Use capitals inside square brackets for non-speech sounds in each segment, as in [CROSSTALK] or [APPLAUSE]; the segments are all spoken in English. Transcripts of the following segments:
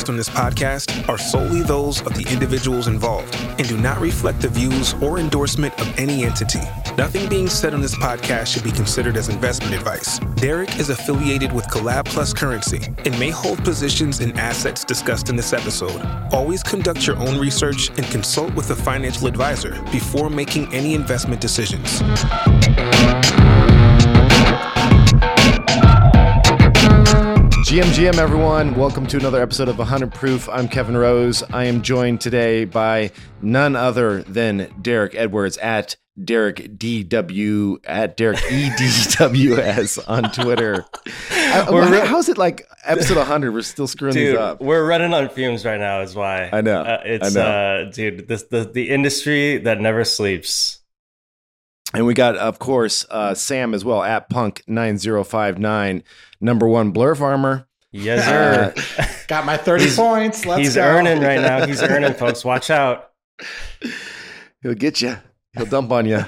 expressed on this podcast are solely those of the individuals involved and do not reflect the views or endorsement of any entity. Nothing being said on this podcast should be considered as investment advice. Derek is affiliated with Collab Plus Currency and may hold positions in assets discussed in this episode. Always conduct your own research and consult with a financial advisor before making any investment decisions. GM, GM, everyone. Welcome to another episode of 100 Proof. I'm Kevin Rose. I am joined today by none other than Derek Edwards at Derek DW at Derek EDWS [LAUGHS] on Twitter. I, how's it like episode 100? We're still screwing dude, these up. We're running on fumes right now, is why. I know. Uh, it's, I know. Uh, dude, this the, the industry that never sleeps. And we got, of course, uh, Sam as well at Punk9059, number one blur farmer. Yes, sir. Got my 30 points. Let's He's go. earning right now. He's [LAUGHS] earning, folks. Watch out. He'll get you. He'll dump on you.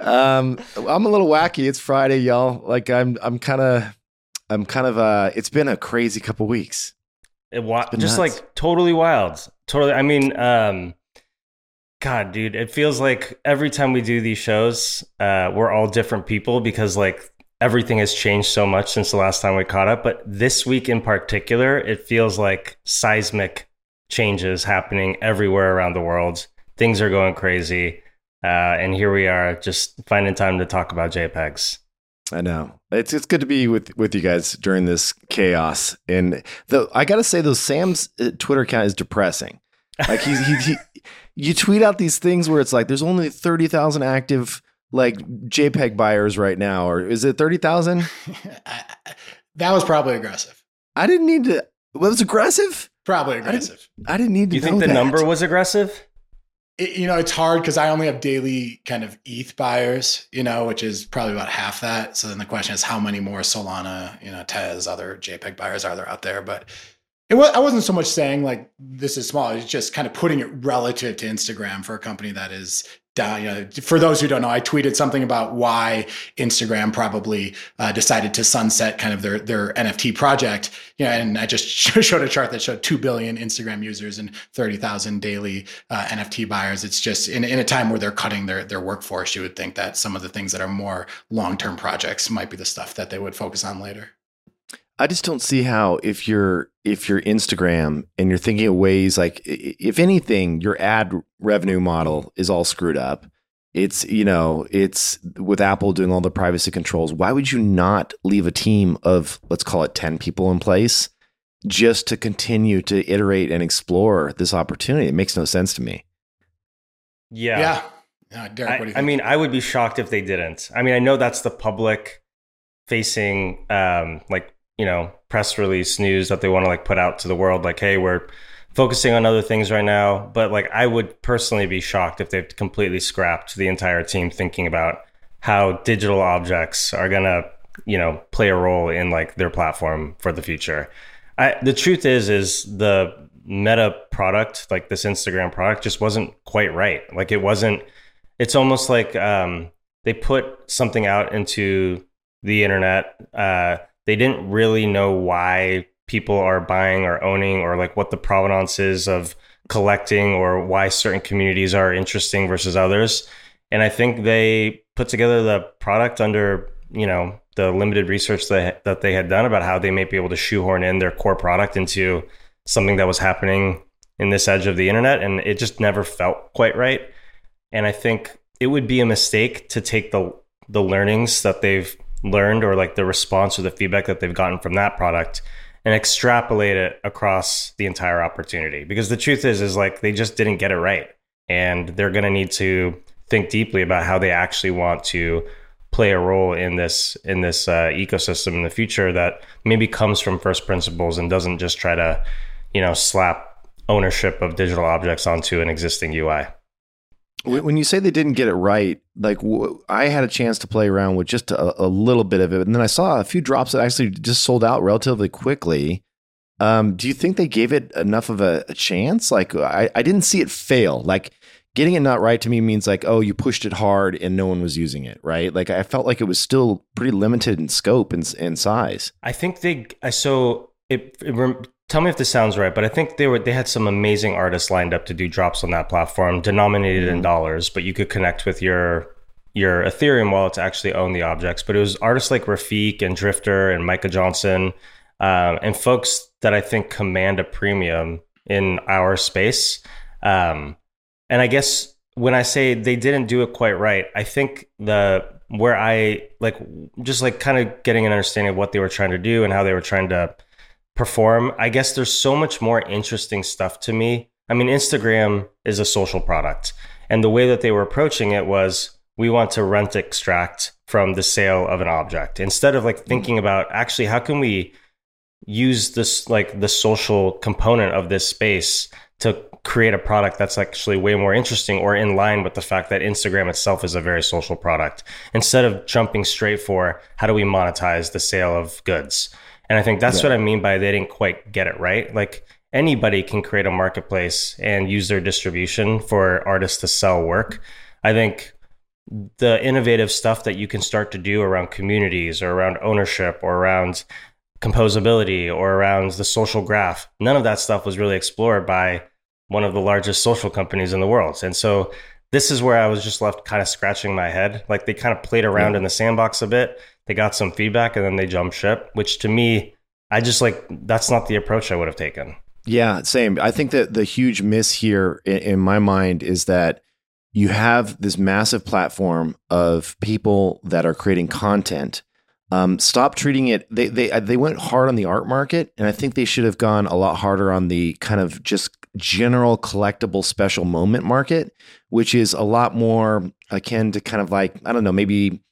um, I'm a little wacky. It's Friday, y'all. Like I'm, I'm kind of, I'm kind of. Uh, it's been a crazy couple weeks. It wa- just nuts. like totally wild. Totally. I mean, um, God, dude, it feels like every time we do these shows, uh, we're all different people because like everything has changed so much since the last time we caught up. But this week in particular, it feels like seismic changes happening everywhere around the world. Things are going crazy. Uh, and here we are just finding time to talk about JPEGs. I know it's it's good to be with with you guys during this chaos. And though I gotta say, though, Sam's uh, Twitter account is depressing. Like he's he, he [LAUGHS] you tweet out these things where it's like there's only thirty thousand active like JPEG buyers right now, or is it thirty thousand? [LAUGHS] that was probably aggressive. I didn't need to. Well, it was aggressive. Probably didn't- aggressive. I didn't need to. Do you think the that. number was aggressive? It- you know, it's hard because I only have daily kind of ETH buyers, you know, which is probably about half that. So then the question is, how many more Solana, you know, Tez, other JPEG buyers are there out there? But it was, I wasn't so much saying like this is small. It's just kind of putting it relative to Instagram for a company that is You know, for those who don't know, I tweeted something about why Instagram probably uh, decided to sunset kind of their their NFT project. You know, and I just [LAUGHS] showed a chart that showed two billion Instagram users and thirty thousand daily uh, NFT buyers. It's just in, in a time where they're cutting their their workforce, you would think that some of the things that are more long term projects might be the stuff that they would focus on later. I just don't see how if you're if you're Instagram and you're thinking of ways like if anything your ad revenue model is all screwed up. It's you know it's with Apple doing all the privacy controls. Why would you not leave a team of let's call it ten people in place just to continue to iterate and explore this opportunity? It makes no sense to me. Yeah. Uh, Derek, I, what do you I think? mean, I would be shocked if they didn't. I mean, I know that's the public facing, um, like, you know, press release news that they want to like put out to the world, like, hey, we're focusing on other things right now. But like, I would personally be shocked if they've completely scrapped the entire team thinking about how digital objects are going to, you know, play a role in like their platform for the future. I, the truth is, is the meta product, like this Instagram product, just wasn't quite right. Like it wasn't. It's almost like um, they put something out into the internet. Uh, they didn't really know why people are buying or owning, or like what the provenance is of collecting, or why certain communities are interesting versus others. And I think they put together the product under you know the limited research that that they had done about how they may be able to shoehorn in their core product into something that was happening in this edge of the internet and it just never felt quite right and i think it would be a mistake to take the the learnings that they've learned or like the response or the feedback that they've gotten from that product and extrapolate it across the entire opportunity because the truth is is like they just didn't get it right and they're going to need to think deeply about how they actually want to play a role in this in this uh, ecosystem in the future that maybe comes from first principles and doesn't just try to you know slap ownership of digital objects onto an existing UI. When you say they didn't get it right, like w- I had a chance to play around with just a, a little bit of it, and then I saw a few drops that actually just sold out relatively quickly. Um, do you think they gave it enough of a, a chance? Like I, I didn't see it fail. Like getting it not right to me means like, oh, you pushed it hard and no one was using it, right? Like I felt like it was still pretty limited in scope and, and size. I think they so it, it tell me if this sounds right, but I think they were they had some amazing artists lined up to do drops on that platform, denominated mm-hmm. in dollars, but you could connect with your your Ethereum wallet to actually own the objects. But it was artists like Refik and Drifter and Micah Johnson um, and folks that I think command a premium in our space. Um, and I guess when I say they didn't do it quite right, I think the where I like just like kind of getting an understanding of what they were trying to do and how they were trying to perform. I guess there's so much more interesting stuff to me. I mean, Instagram is a social product, and the way that they were approaching it was we want to rent extract from the sale of an object instead of like mm-hmm. thinking about actually how can we use this like the social component of this space to create a product that's actually way more interesting or in line with the fact that Instagram itself is a very social product instead of jumping straight for how do we monetize the sale of goods. And I think that's yeah. what I mean by they didn't quite get it right. Like anybody can create a marketplace and use their distribution for artists to sell work. I think the innovative stuff that you can start to do around communities or around ownership or around composability or around the social graph. None of that stuff was really explored by one of the largest social companies in the world. And so this is where I was just left kind of scratching my head. Like they kind of played around yeah. in the sandbox a bit. They got some feedback and then they jumped ship, which to me, I just like that's not the approach I would have taken. Yeah, same. I think that the huge miss here in, in my mind is that you have this massive platform of people that are creating content um, stop treating it. They they uh, they went hard on the art market, and I think they should have gone a lot harder on the kind of just general collectible special moment market, which is a lot more akin to kind of like I don't know, maybe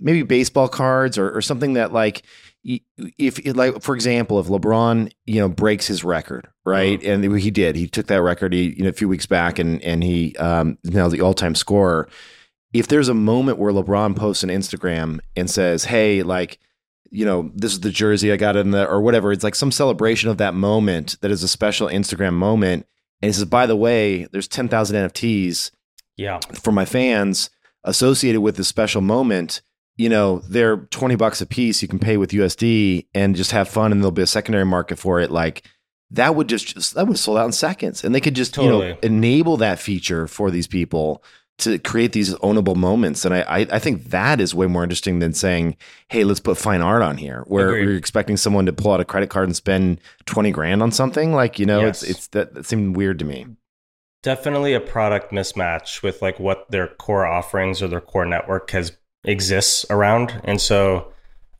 maybe baseball cards or, or something that like if like for example if lebron you know breaks his record right uh-huh. and he did he took that record he, you know a few weeks back and and he um now the all-time scorer if there's a moment where LeBron posts an Instagram and says, "Hey, like, you know, this is the jersey I got in the or whatever," it's like some celebration of that moment that is a special Instagram moment. And he says, "By the way, there's 10,000 NFTs, yeah, for my fans associated with this special moment." You know, they're 20 bucks a piece. You can pay with USD and just have fun, and there'll be a secondary market for it. Like that would just, just that would sold out in seconds, and they could just totally. you know enable that feature for these people to create these ownable moments. And I, I, I, think that is way more interesting than saying, hey, let's put fine art on here, where Agreed. you're expecting someone to pull out a credit card and spend 20 grand on something. Like, you know, yes. it's, it's that, that seemed weird to me. Definitely a product mismatch with like what their core offerings or their core network has exists around. And so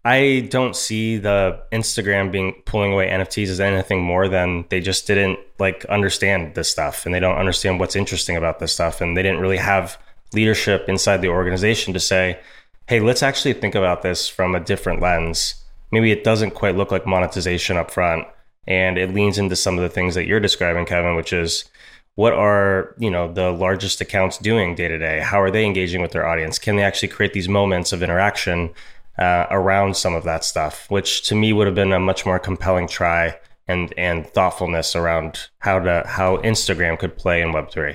I don't see the Instagram being pulling away NFTs as anything more than they just didn't like understand this stuff and they don't understand what's interesting about this stuff and they didn't really have leadership inside the organization to say, "Hey, let's actually think about this from a different lens." Maybe it doesn't quite look like monetization up front and it leans into some of the things that you're describing, Kevin, which is what are you know the largest accounts doing day to day how are they engaging with their audience can they actually create these moments of interaction uh, around some of that stuff, which to me would have been a much more compelling try and and thoughtfulness around how to how Instagram could play in Web three.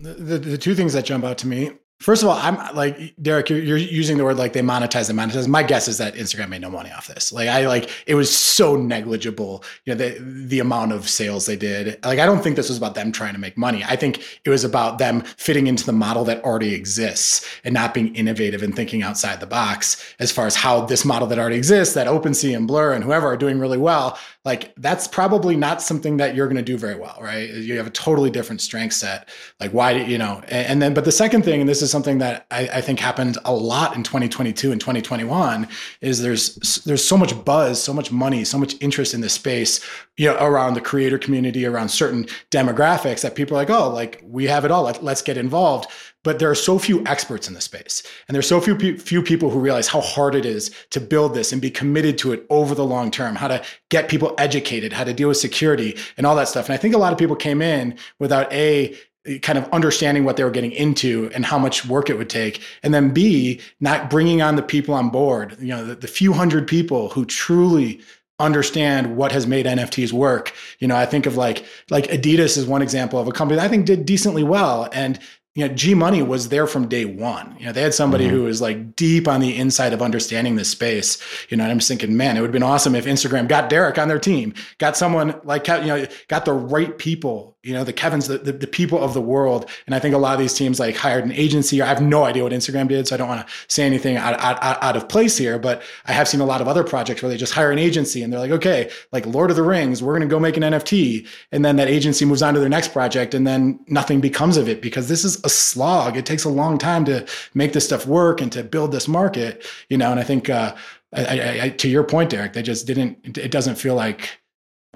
The, the, the two things that jump out to me First of all, I'm like Derek. You're, you're, using the word like they monetize and monetize. My guess is that Instagram made no money off this. Like I like it was so negligible. You know the the amount of sales they did. Like I don't think this was about them trying to make money. I think it was about them fitting into the model that already exists and not being innovative and thinking outside the box as far as how this model that already exists, that OpenSea and Blur and whoever are doing really well. Like that's probably not something that you're going to do very well, right? You have a totally different strength set. Like why do you know? And, and then, but the second thing, and this is something that I, I, think happened a lot in 2022 and 2021 is there's there's so much buzz, so much money, so much interest in this space, you know, around the creator community, around certain demographics that people are like, oh, like we have it all. Let, let's get involved. But there are so few experts in the space, and there's so few few people who realize how hard it is to build this and be committed to it over the long term. How to get people educated, how to deal with security, and all that stuff. And I think a lot of people came in without a kind of understanding what they were getting into and how much work it would take and then b not bringing on the people on board you know the, the, few hundred people who truly understand what has made nfts work you know i think of like like adidas is one example of a company that i think did decently well and you know, G Money was there from day one. You know, they had somebody Mm-hmm. who was like deep on the inside of understanding this space. You know, and I'm just thinking, man, it would have been awesome if Instagram got Derek on their team, got someone like, you know, got the right people, you know, the Kevin's, the, the, the people of the world. And I think a lot of these teams like hired an agency. I have no idea what Instagram did, so I don't want to say anything out, out, out of place here. But I have seen a lot of other projects where they just hire an agency and they're like, okay, like Lord of the Rings, we're going to go make an NFT. And then that agency moves on to their next project and then nothing becomes of it because this is a slog. It takes a long time to make this stuff work and to build this market, you know. And I think, uh, I, I, I, to your point, Derek, they just didn't. It doesn't feel like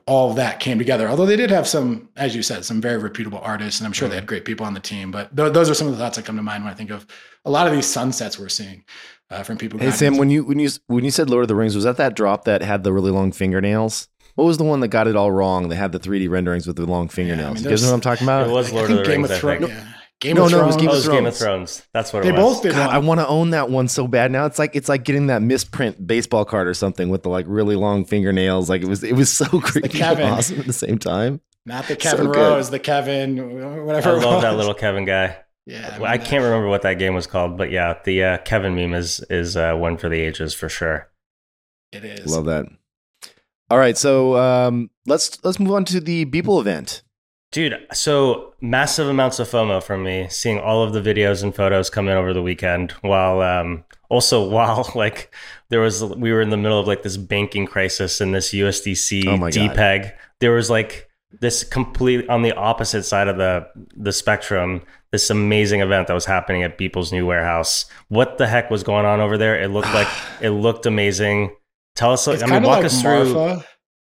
all that came together. Although they did have some, as you said, some very reputable artists, and I'm sure they had great people on the team. But th- those are some of the thoughts that come to mind when I think of a lot of these sunsets we're seeing uh, from people. Hey Sam, this- when you when you when you said Lord of the Rings, was that that drop that had the really long fingernails? What was the one that got it all wrong? They had the 3D renderings with the long fingernails. mean, you guys know what I'm talking about? It was I Lord think of the Game Rings. of I Thrones. think. Yeah. Game No, of no, it was Thrones. Game Oh, of it was Game of Thrones. Thrones. That's what They it was. both did. God. I want to own that one so bad. Now it's like it's like getting that misprint baseball card or something with the like really long fingernails. Like it was it was so [LAUGHS] creepy and awesome at the same time. Not the So Kevin good. Rose, the Kevin, I whatever. it love that little Kevin guy. Yeah, Well, I can't remember what that game was called, but yeah, the uh, Kevin meme is is uh, one for the ages for sure. It is. Love that. All right, so um, let's let's move on to the Beeple event. Dude, so massive amounts of FOMO from me seeing all of the videos and photos come in over the weekend while um also [LAUGHS] while like there was we were in the middle of like this banking crisis and this USDC Oh my God. depeg. There was like this complete on the opposite side of the the spectrum this amazing event that was happening at Beeple's new warehouse. What the heck was going on over there? It looked like [SIGHS] it looked amazing. Tell us It's I mean kind of walk like us through Marfa.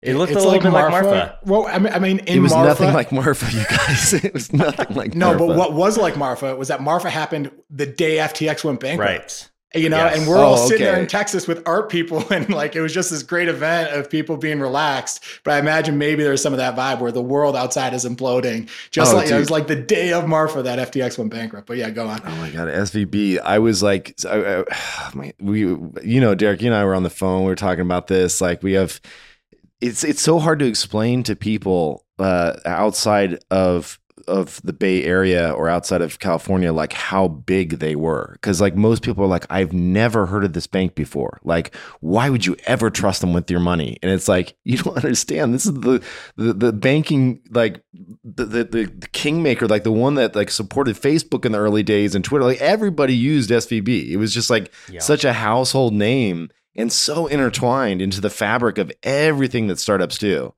It looked a It's little bit like Marfa. Well, I mean, I mean in it was Marfa, nothing like Marfa, you guys. [LAUGHS] It was nothing like No, Marfa. but what was like Marfa was that Marfa happened the day FTX went bankrupt. Right. You know, Yes. and we're all Oh, sitting there in Texas with art people, [LAUGHS] and like it was just this great event of people being relaxed. But I imagine maybe there's some of that vibe where the world outside is imploding, just Oh, like it was like the day of Marfa that FTX went bankrupt. But yeah, go on. Oh my god, SVB! I was like, I, I, [SIGHS] my, we, you know, Derek, you and I were on the phone. We were talking about this. Like, we have, it's it's so hard to explain to people uh, outside of of the Bay Area or outside of California, like how big they were. Because like most people are like, I've never heard of this bank before. Like, why would you ever trust them with your money? And it's like [LAUGHS] you don't understand. This is the the, the banking like the, the the kingmaker, like the one that like supported Facebook in the early days and Twitter. Like everybody used SVB. It was just like Yeah. such a household name and so intertwined into the fabric of everything that startups do.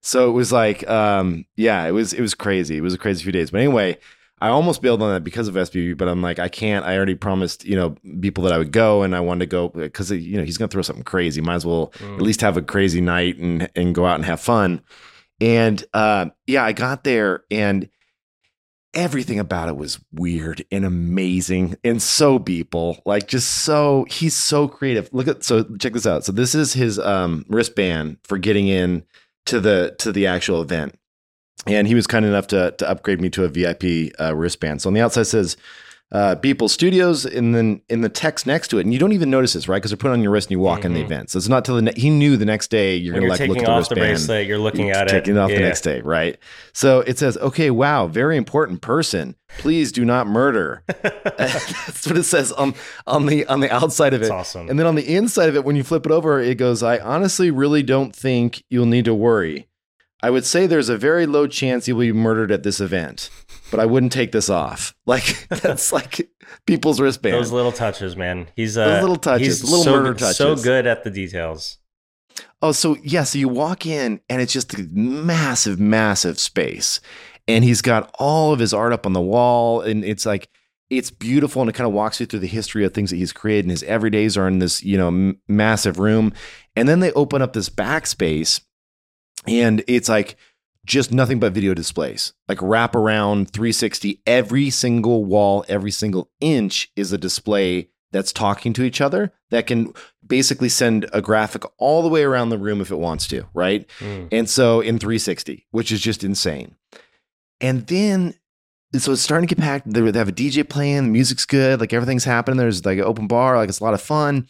So it was like, um, yeah, it was it was crazy. It was a crazy few days. But anyway, I almost bailed on that because of SVB, but I'm like, I can't. I already promised, you know, people that I would go, and I wanted to go because you know he's going to throw something crazy. Might as well Mm. at least have a crazy night and and go out and have fun. And uh, yeah, I got there and everything about it was weird and amazing and so people like just so he's so creative. Look at so check this out. So this is his um wristband for getting in to the to the actual event. And he was kind enough to to upgrade me to a vip uh, wristband. So on the outside says uh, Beeple Studios, and then in the text next to it, and you don't even notice this, right? Because they're put on your wrist and you walk in the Mhm. event. So it's not till the ne- he knew the next day you're When gonna you're like look at the off the wristband bracelet, you're looking at it. taking it off the next day, right? So it says, okay, wow, very important person. Please do not murder. [LAUGHS] That's what it says on on the on the outside of it. It's awesome. And then on the inside of it, when you flip it over, it goes, I honestly really don't think you'll need to worry. I would say there's a very low chance you will be murdered at this event, but I wouldn't take this off. [LAUGHS] Like that's like people's wristband. Those little touches, man. He's uh, Those little touches, he's little so, murder touches. So good at the details. Oh, so yeah, so you walk in and it's just a massive, massive space. And he's got all of his art up on the wall. And it's like, it's beautiful. And it kind of walks you through the history of things that he's created. And his everydays are in this, you know, m- massive room. And then they open up this backspace and it's like just nothing but video displays, like wrap around 360. Every single wall, every single inch is a display that's talking to each other that can basically send a graphic all the way around the room if it wants to, right? Mm. And so in 360, which is just insane. And then, so it's starting to get packed. They have a DJ playing, the music's good, like everything's happening. There's like an open bar, like it's a lot of fun.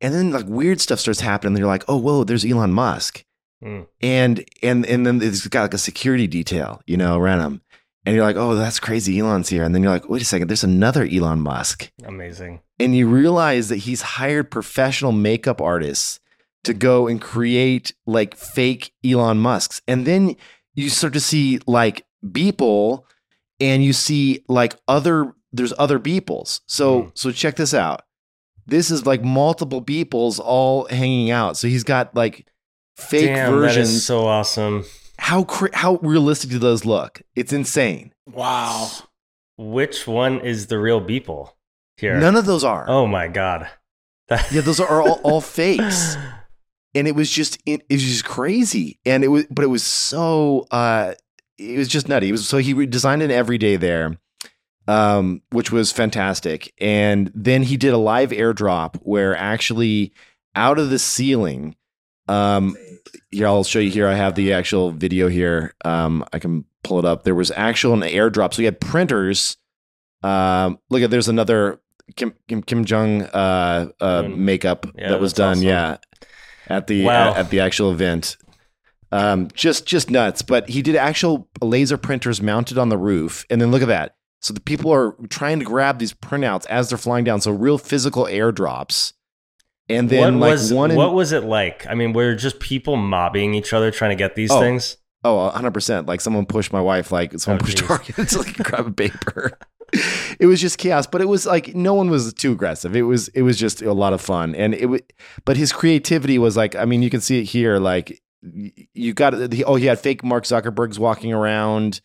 And then like weird stuff starts happening. They're like, oh, whoa, there's Elon Musk. Mm. And and and then it's got like a security detail, you know, around him. and you're like, oh, that's crazy. Elon's here, and then you're like, wait a second, there's another Elon Musk, Amazing. and you realize that he's hired professional makeup artists to go and create like fake Elon Musks, and then you start to see like Beeple, and you see like other there's other Beeples. So Hmm. so check this out. This is like multiple Beeples all hanging out. So he's got like fake Damn, versions that is so awesome. how cra- how realistic do those look? It's insane. Wow. Which one is the real Beeple here? None of those are. Oh my god. That- Yeah, those are all, all [LAUGHS] fakes. And it was just it, it was just crazy. And it was but it was so uh it was just nutty. It was so he redesigned an everyday there. Um, which was fantastic. And then he did a live airdrop where actually out of the ceiling, um, here I'll show you here. I have the actual video here. Um, I can pull it up. There was actual an airdrop. So you had printers. Um, look at there's another Kim Kim, Kim Jong uh, uh, makeup Yeah, that was done. awesome. Yeah, at the Wow. at, at the actual event. Um, just just nuts. But he did actual laser printers mounted on the roof, and then look at that. So the people are trying to grab these printouts as they're flying down. So real physical airdrops. And then what like was one in, what was it like? I mean, were just people mobbing each other trying to get these Oh, things? Oh, 100%. Like someone pushed my wife, like someone Oh, pushed her [LAUGHS] to like grab a paper. [LAUGHS] it was just chaos, but it was like no one was too aggressive. It was it was just a lot of fun. And it but his creativity was like I mean, you can see it here like you got uh, the, oh, he had fake Mark Zuckerberg's walking around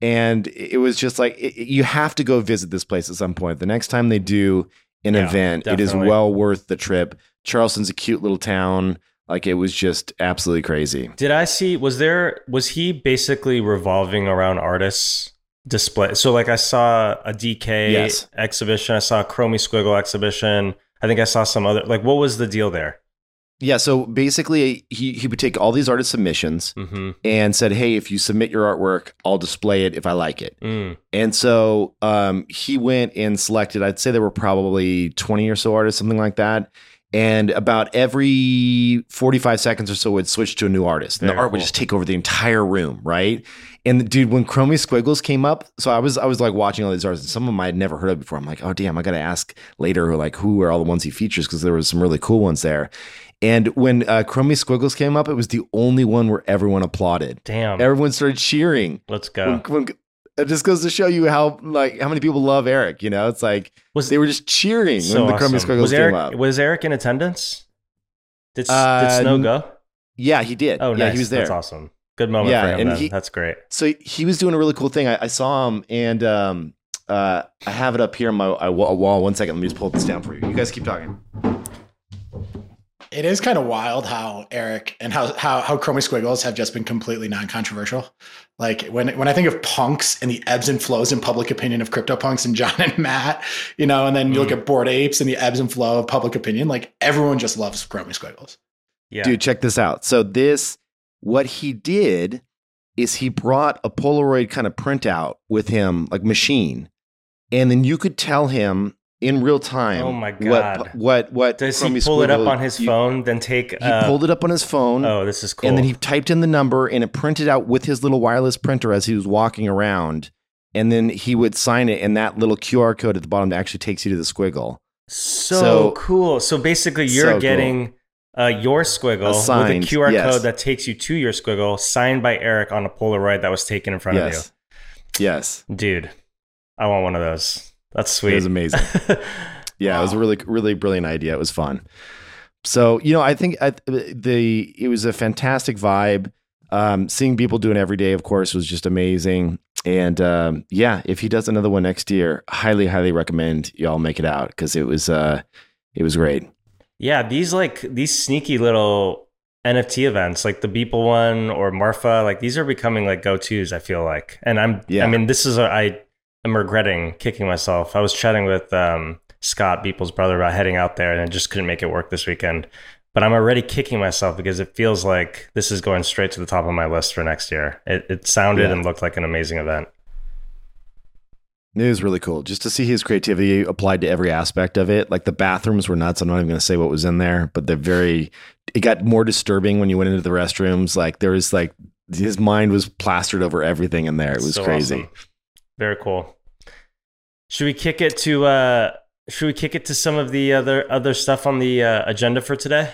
and it was just like it- you have to go visit this place at some point. The next time they do an Yeah, event, it is well worth the trip. Charleston's a cute little town. Like it was just absolutely crazy. Did I see? Was there? Was he basically revolving around artists display? So, like, I saw a DK Yes. exhibition. I saw a Chromie Squiggle exhibition. I think I saw some other. Like, what was the deal there? Yeah, so basically, he he would take all these artist submissions Mm-hmm. and said, "Hey, if you submit your artwork, I'll display it if I like it." Mm. And so um, he went and selected. I'd say there were probably twenty or so artists, something like that. And about every forty-five seconds or so, would switch to a new artist, and the Very art would just take over the entire room, right? And dude, when Chromie Squiggles came up, so I was I was like watching all these artists, and some of them I had never heard of before. I'm like, oh damn, I got to ask later, like who are all the ones he features because there was some really cool ones there. And when uh, Chromie Squiggles came up, it was the only one where everyone applauded. Damn. Everyone started cheering. Let's go. When- when- it just goes to show you how like how many people love Eric. You know, it's like Was they were just cheering so when the awesome. Squiggles was came Eric, up. Was Eric in attendance? Did, Uh, did Snow go? yeah, he did. Oh, yeah, nice. he was there. That's awesome. Good moment Yeah, for him. and he- That's great. So he was doing a really cool thing. I, I saw him, and um, uh, I have it up here on my wall. One second, let me just pull this down for you. You guys keep talking. It is kind of wild how Eric and how how how Chromie Squiggles have just been completely non-controversial. Like when when I think of punks and the ebbs and flows in public opinion of crypto punks and John and Matt, you know, and then you look Mm. at Bored Apes and the ebbs and flow of public opinion, like everyone just loves Chromie Squiggles. Yeah. Dude, check this out. So this, what he did is he brought a Polaroid kind of printout with him, like machine, and then you could tell him in real time. Oh my God. what what? Does he pull it up on his you- phone, then take? He uh, pulled it up on his phone. Oh, this is cool. And then he typed in the number and it printed out with his little wireless printer as he was walking around. And then he would sign it, and that little QR code at the bottom actually takes you to the squiggle. so, so- cool. So basically, you're So cool. uh, your squiggle Assigned, with a QR yes. code that takes you to your squiggle, signed by Eric on a Polaroid that was taken in front. Yes. of you. Yes, dude, I want one of those. That's sweet. It was amazing. [LAUGHS] Yeah, it was a really, really brilliant idea. It was fun. So, you know, I think I, the it was a fantastic vibe. Um, seeing people doing every day, of course, was just amazing. And um, yeah, if he does another one next year, highly, highly recommend y'all make it out because it was uh, it was great. Yeah, these like these sneaky little NFT events, like the Beeple one or Marfa, like these are becoming like go tos. I feel like, and I'm, Yeah. I mean, this is a, I am regretting kicking myself. I was chatting with um, Scott Beeple's brother about heading out there, and I just couldn't make it work this weekend. But I'm already kicking myself because it feels like this is going straight to the top of my list for next year. It, it sounded Yeah. and looked like an amazing event. It was really cool just to see his creativity applied to every aspect of it. Like the bathrooms were nuts. I'm not even going to say what was in there, but they're very. It got more disturbing when you went into the restrooms. Like there was like his mind was plastered over everything in there. It was So crazy. awesome. Very cool. Should we kick it to uh should we kick it to some of the other other stuff on the uh, agenda for today?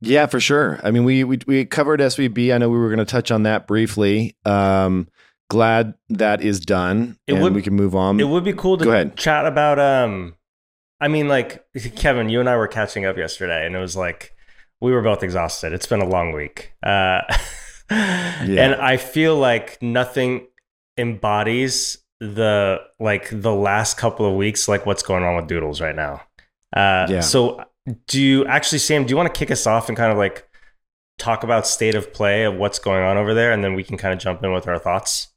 Yeah, for sure. I mean, we we, we covered SVB. I know we were going to touch on that briefly. Um, glad that is done, It and would- we can move on. It would be cool to Go ahead. chat about um I mean like Kevin, you and I were catching up yesterday and it was like we were both exhausted. It's been a long week. Uh [LAUGHS] and I feel like nothing embodies the like the last couple of weeks like what's going on with Doodles right now. Uh Yeah. so do you actually Sam, do you want to kick us off and kind of like talk about state of play of what's going on over there and then we can kind of jump in with our thoughts?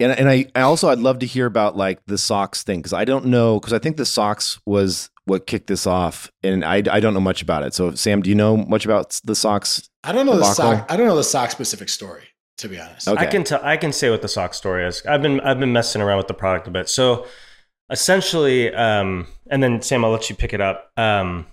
And and I, I also I'd love to hear about like the socks thing because I don't know because I think the socks was what kicked this off, and I I don't know much about it. So Sam, do you know much about the socks? I don't know the sock. I don't know the sock specific story, to be honest. Okay. I can tell. I can say what the sock story is. I've been I've been messing around with the product a bit. So essentially, um, and then Sam, I'll let you pick it up. Um,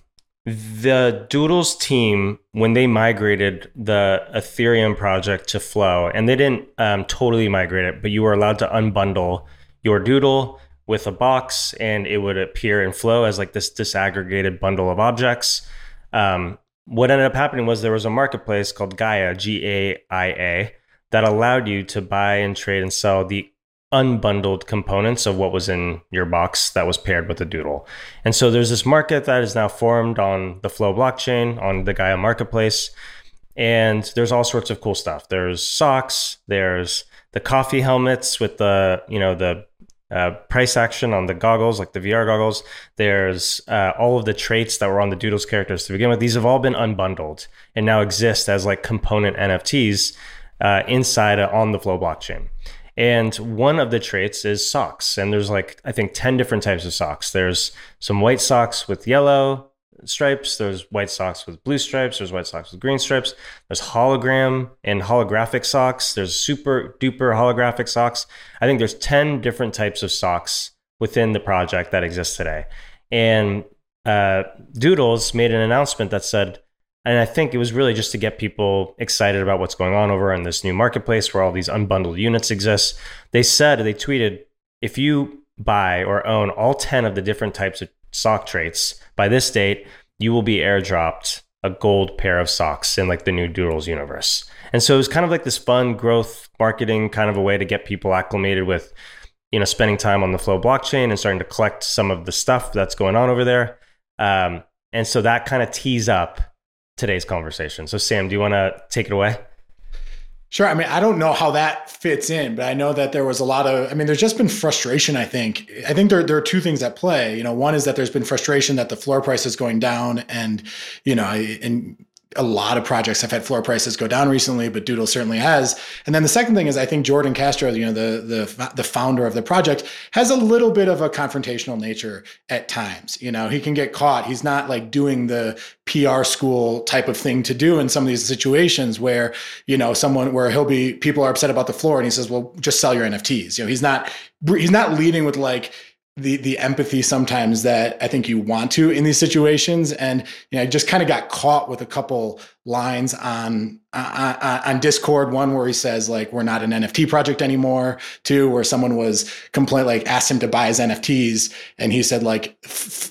the Doodles team, when they migrated the Ethereum project to Flow, and they didn't um, totally migrate it, but you were allowed to unbundle your Doodle with a box, and it would appear in Flow as like this disaggregated bundle of objects. Um, what ended up happening was there was a marketplace called Gaia, G A I A, that allowed you to buy and trade and sell the unbundled components of what was in your box that was paired with the doodle. And so there's this market that is now formed on the Flow blockchain, on the Gaia marketplace. And there's all sorts of cool stuff. There's socks, there's the coffee helmets with the, you know, the uh, price action on the goggles, like the VR goggles. There's uh, all of the traits that were on the Doodles characters to begin with. These have all been unbundled and now exist as like component NFTs uh, inside uh, on the Flow blockchain. And one of the traits is socks. And there's like, I think, 10 different types of socks. There's some white socks with yellow stripes. There's white socks with blue stripes. There's white socks with green stripes. There's hologram and holographic socks. There's super duper holographic socks. I think there's 10 different types of socks within the project that exists today. And uh, Doodles made an announcement that said, and I think it was really just to get people excited about what's going on over in this new marketplace where all these unbundled units exist. They said, they tweeted, if you buy or own all 10 of the different types of sock traits by this date, you will be airdropped a gold pair of socks in like the new Doodles universe. And so it was kind of like this fun growth marketing kind of a way to get people acclimated with, you know, spending time on the Flow blockchain and starting to collect some of the stuff that's going on over there. Um, and so that kind of tees up today's conversation. So, Sam, do you want to take it away? Sure. I mean, I don't know how that fits in, but I know that there was a lot of, I mean, there's just been frustration, I think. I think there, there are two things at play. You know, one is that there's been frustration that the floor price is going down and, you know, and a lot of projects have had floor prices go down recently, but Doodle certainly has. And then the second thing is, I think Jordan Castro, you know, the the the founder of the project, has a little bit of a confrontational nature at times. You know, he can get caught. He's not like doing the PR school type of thing to do in some of these situations where you know someone where he'll be people are upset about the floor, and he says, "Well, just sell your NFTs." You know, he's not he's not leading with like the the empathy sometimes that I think you want to in these situations. And you know, I just kind of got caught with a couple lines on, on on Discord. One where he says like we're not an NFT project anymore. Two where someone was complain like asked him to buy his NFTs and he said like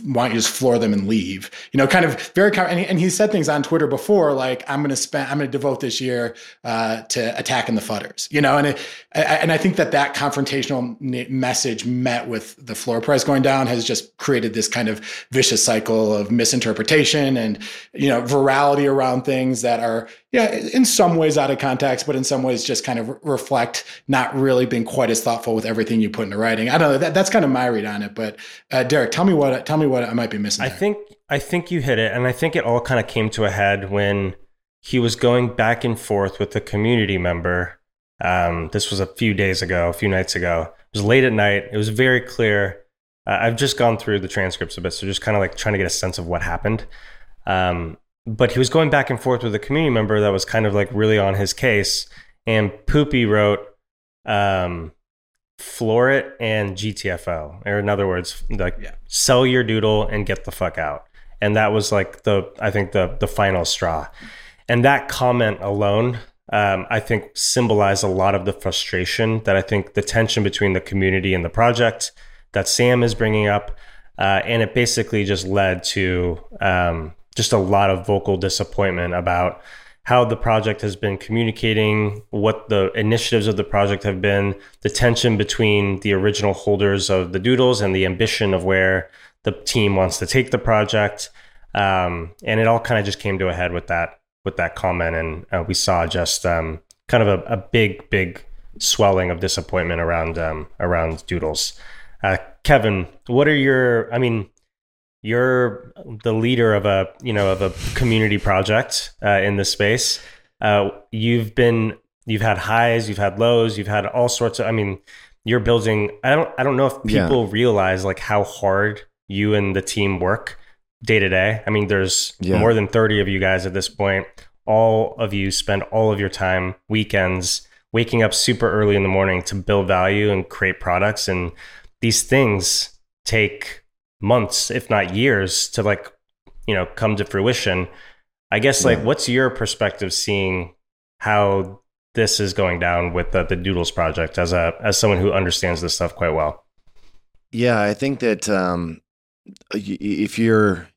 why don't you just floor them and leave? You know, kind of very and he, and he said things on Twitter before like I'm to spend I'm to devote this year uh, to attacking the FUDders. You know, and it, and I think that that confrontational message met with the floor price going down has just created this kind of vicious cycle of misinterpretation and you know virality around things that are yeah in some ways out of context but in some ways just kind of reflect not really being quite as thoughtful with everything you put into writing. I don't know that, that's kind of my read on it but uh, derek tell me what tell me what i might be missing i there. think i think you hit it and i think it all kind of came to a head when he was going back and forth with a community member um, this was a few days ago a few nights ago. It was late at night. It was very clear. Uh, i've just gone through the transcripts a bit so just kind of like trying to get a sense of what happened. Um, but he was going back and forth with a community member that was kind of like really on his case. And Poopie wrote, um, floor it and GTFO, or in other words, like Yeah. sell your doodle and get the fuck out. And that was like the, I think the the final straw. And that comment alone um, I think symbolized a lot of the frustration that I think the tension between the community and the project that Sam is bringing up. Uh, and it basically just led to um, just a lot of vocal disappointment about how the project has been communicating, what the initiatives of the project have been, the tension between the original holders of the doodles and the ambition of where the team wants to take the project. Um, and it all kind of just came to a head with that with that comment, and uh, we saw just um, kind of a, a, big, big swelling of disappointment around um, around doodles. Uh, Kevin, what are your? I mean, you're the leader of a you know of a community project uh, in this space. Uh, you've been you've had highs, you've had lows, you've had all sorts of. I mean, you're building. I don't I don't know if people yeah. realize like how hard you and the team work day to day. I mean, there's yeah. more than thirty of you guys at this point. All of you spend all of your time weekends waking up super early in the morning to build value and create products and these things take months, if not years, to like, you know, come to fruition. I guess like, what's your perspective seeing how this is going down with the, the Doodles project as a as someone who understands this stuff quite well? Yeah, I think that um, if you're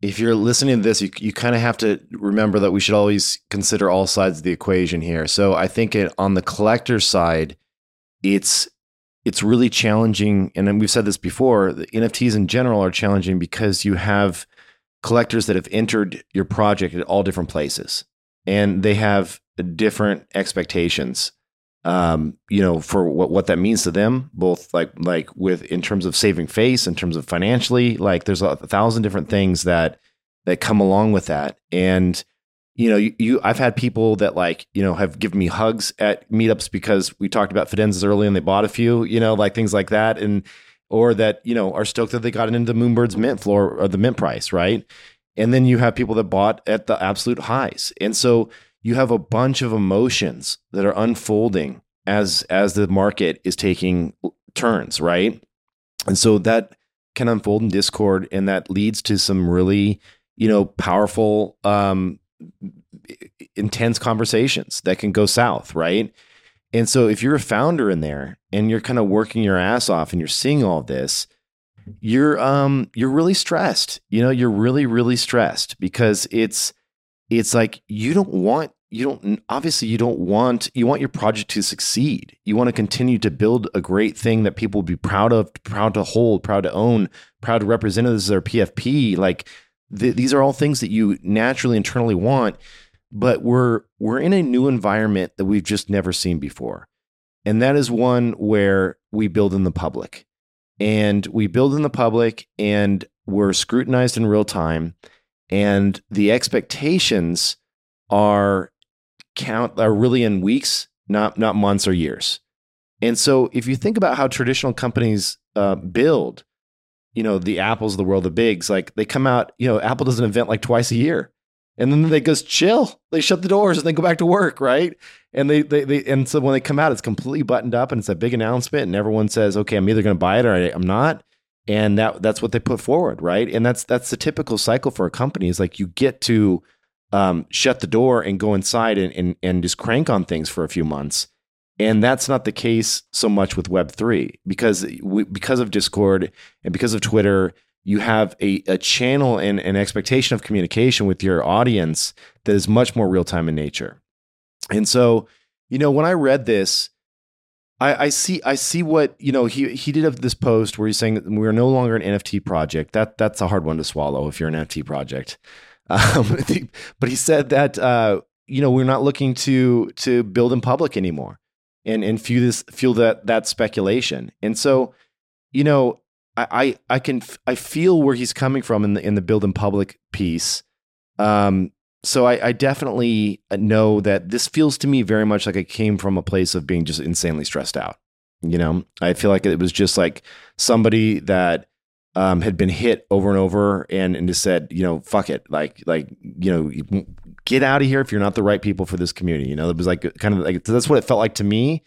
if you're listening to this, you, you kind of have to remember that we should always consider all sides of the equation here. So I think it, on the collector side, it's it's really challenging. And we've said this before the NFTs in general are challenging because you have collectors that have entered your project at all different places and they have different expectations um, you know, for what, what that means to them, both like like with in terms of saving face, in terms of financially, like there's a, a thousand different things that that come along with that. And you know, you, you, I've had people that like, you know, have given me hugs at meetups because we talked about Fidenzas early and they bought a few, you know, like things like that. And, or that, you know, are stoked that they got into the Moonbirds mint floor or the mint price, right? And then you have people that bought at the absolute highs. And so you have a bunch of emotions that are unfolding as as the market is taking turns, right? And so that can unfold in Discord and that leads to some really, you know, powerful um intense conversations that can go south, right? And so if you're a founder in there and you're kind of working your ass off and you're seeing all this, you're um you're really stressed. You know, you're really really stressed because it's it's like you don't want you don't obviously you don't want you want your project to succeed. You want to continue to build a great thing that people will be proud of, proud to hold, proud to own, proud to represent as their PFP. Like th- these are all things that you naturally internally want, but we're we're in a new environment that we've just never seen before. And that is one where we build in the public. And we build in the public and we're scrutinized in real time and the expectations are count are really in weeks, not not months or years. And so if you think about how traditional companies uh, build, you know, the apples of the world, the bigs, like they come out, you know, Apple does an event like twice a year. And then they goes chill. They shut the doors and they go back to work, right? And they, they, they and so when they come out, it's completely buttoned up and it's a big announcement, and everyone says, "Okay, I'm either going to buy it or I'm not." And that that's what they put forward, right? And that's that's the typical cycle for a company. Is like you get to um, shut the door and go inside and, and and just crank on things for a few months, and that's not the case so much with Web three because we, because of Discord and because of Twitter, you have a, a channel and an expectation of communication with your audience that is much more real time in nature. And so, you know, when I read this, I, I, see I see what you know he he did of this post where he's saying we're no longer an NFT project. That that's a hard one to swallow if you're an NFT project. [LAUGHS] Um, [LAUGHS] but he said that uh, you know we're not looking to to build in public anymore and and fuel this fuel that that speculation. And so you know I, I can I feel where he's coming from in the in the build in public piece. Um, so I, I, definitely know that this feels to me very much like it came from a place of being just insanely stressed out. You know, I feel like it was just like somebody that um, had been hit over and over and, and just said, you know, fuck it, like like you know, get out of here if you're not the right people for this community. You know, it was like kind of like that's what it felt like to me.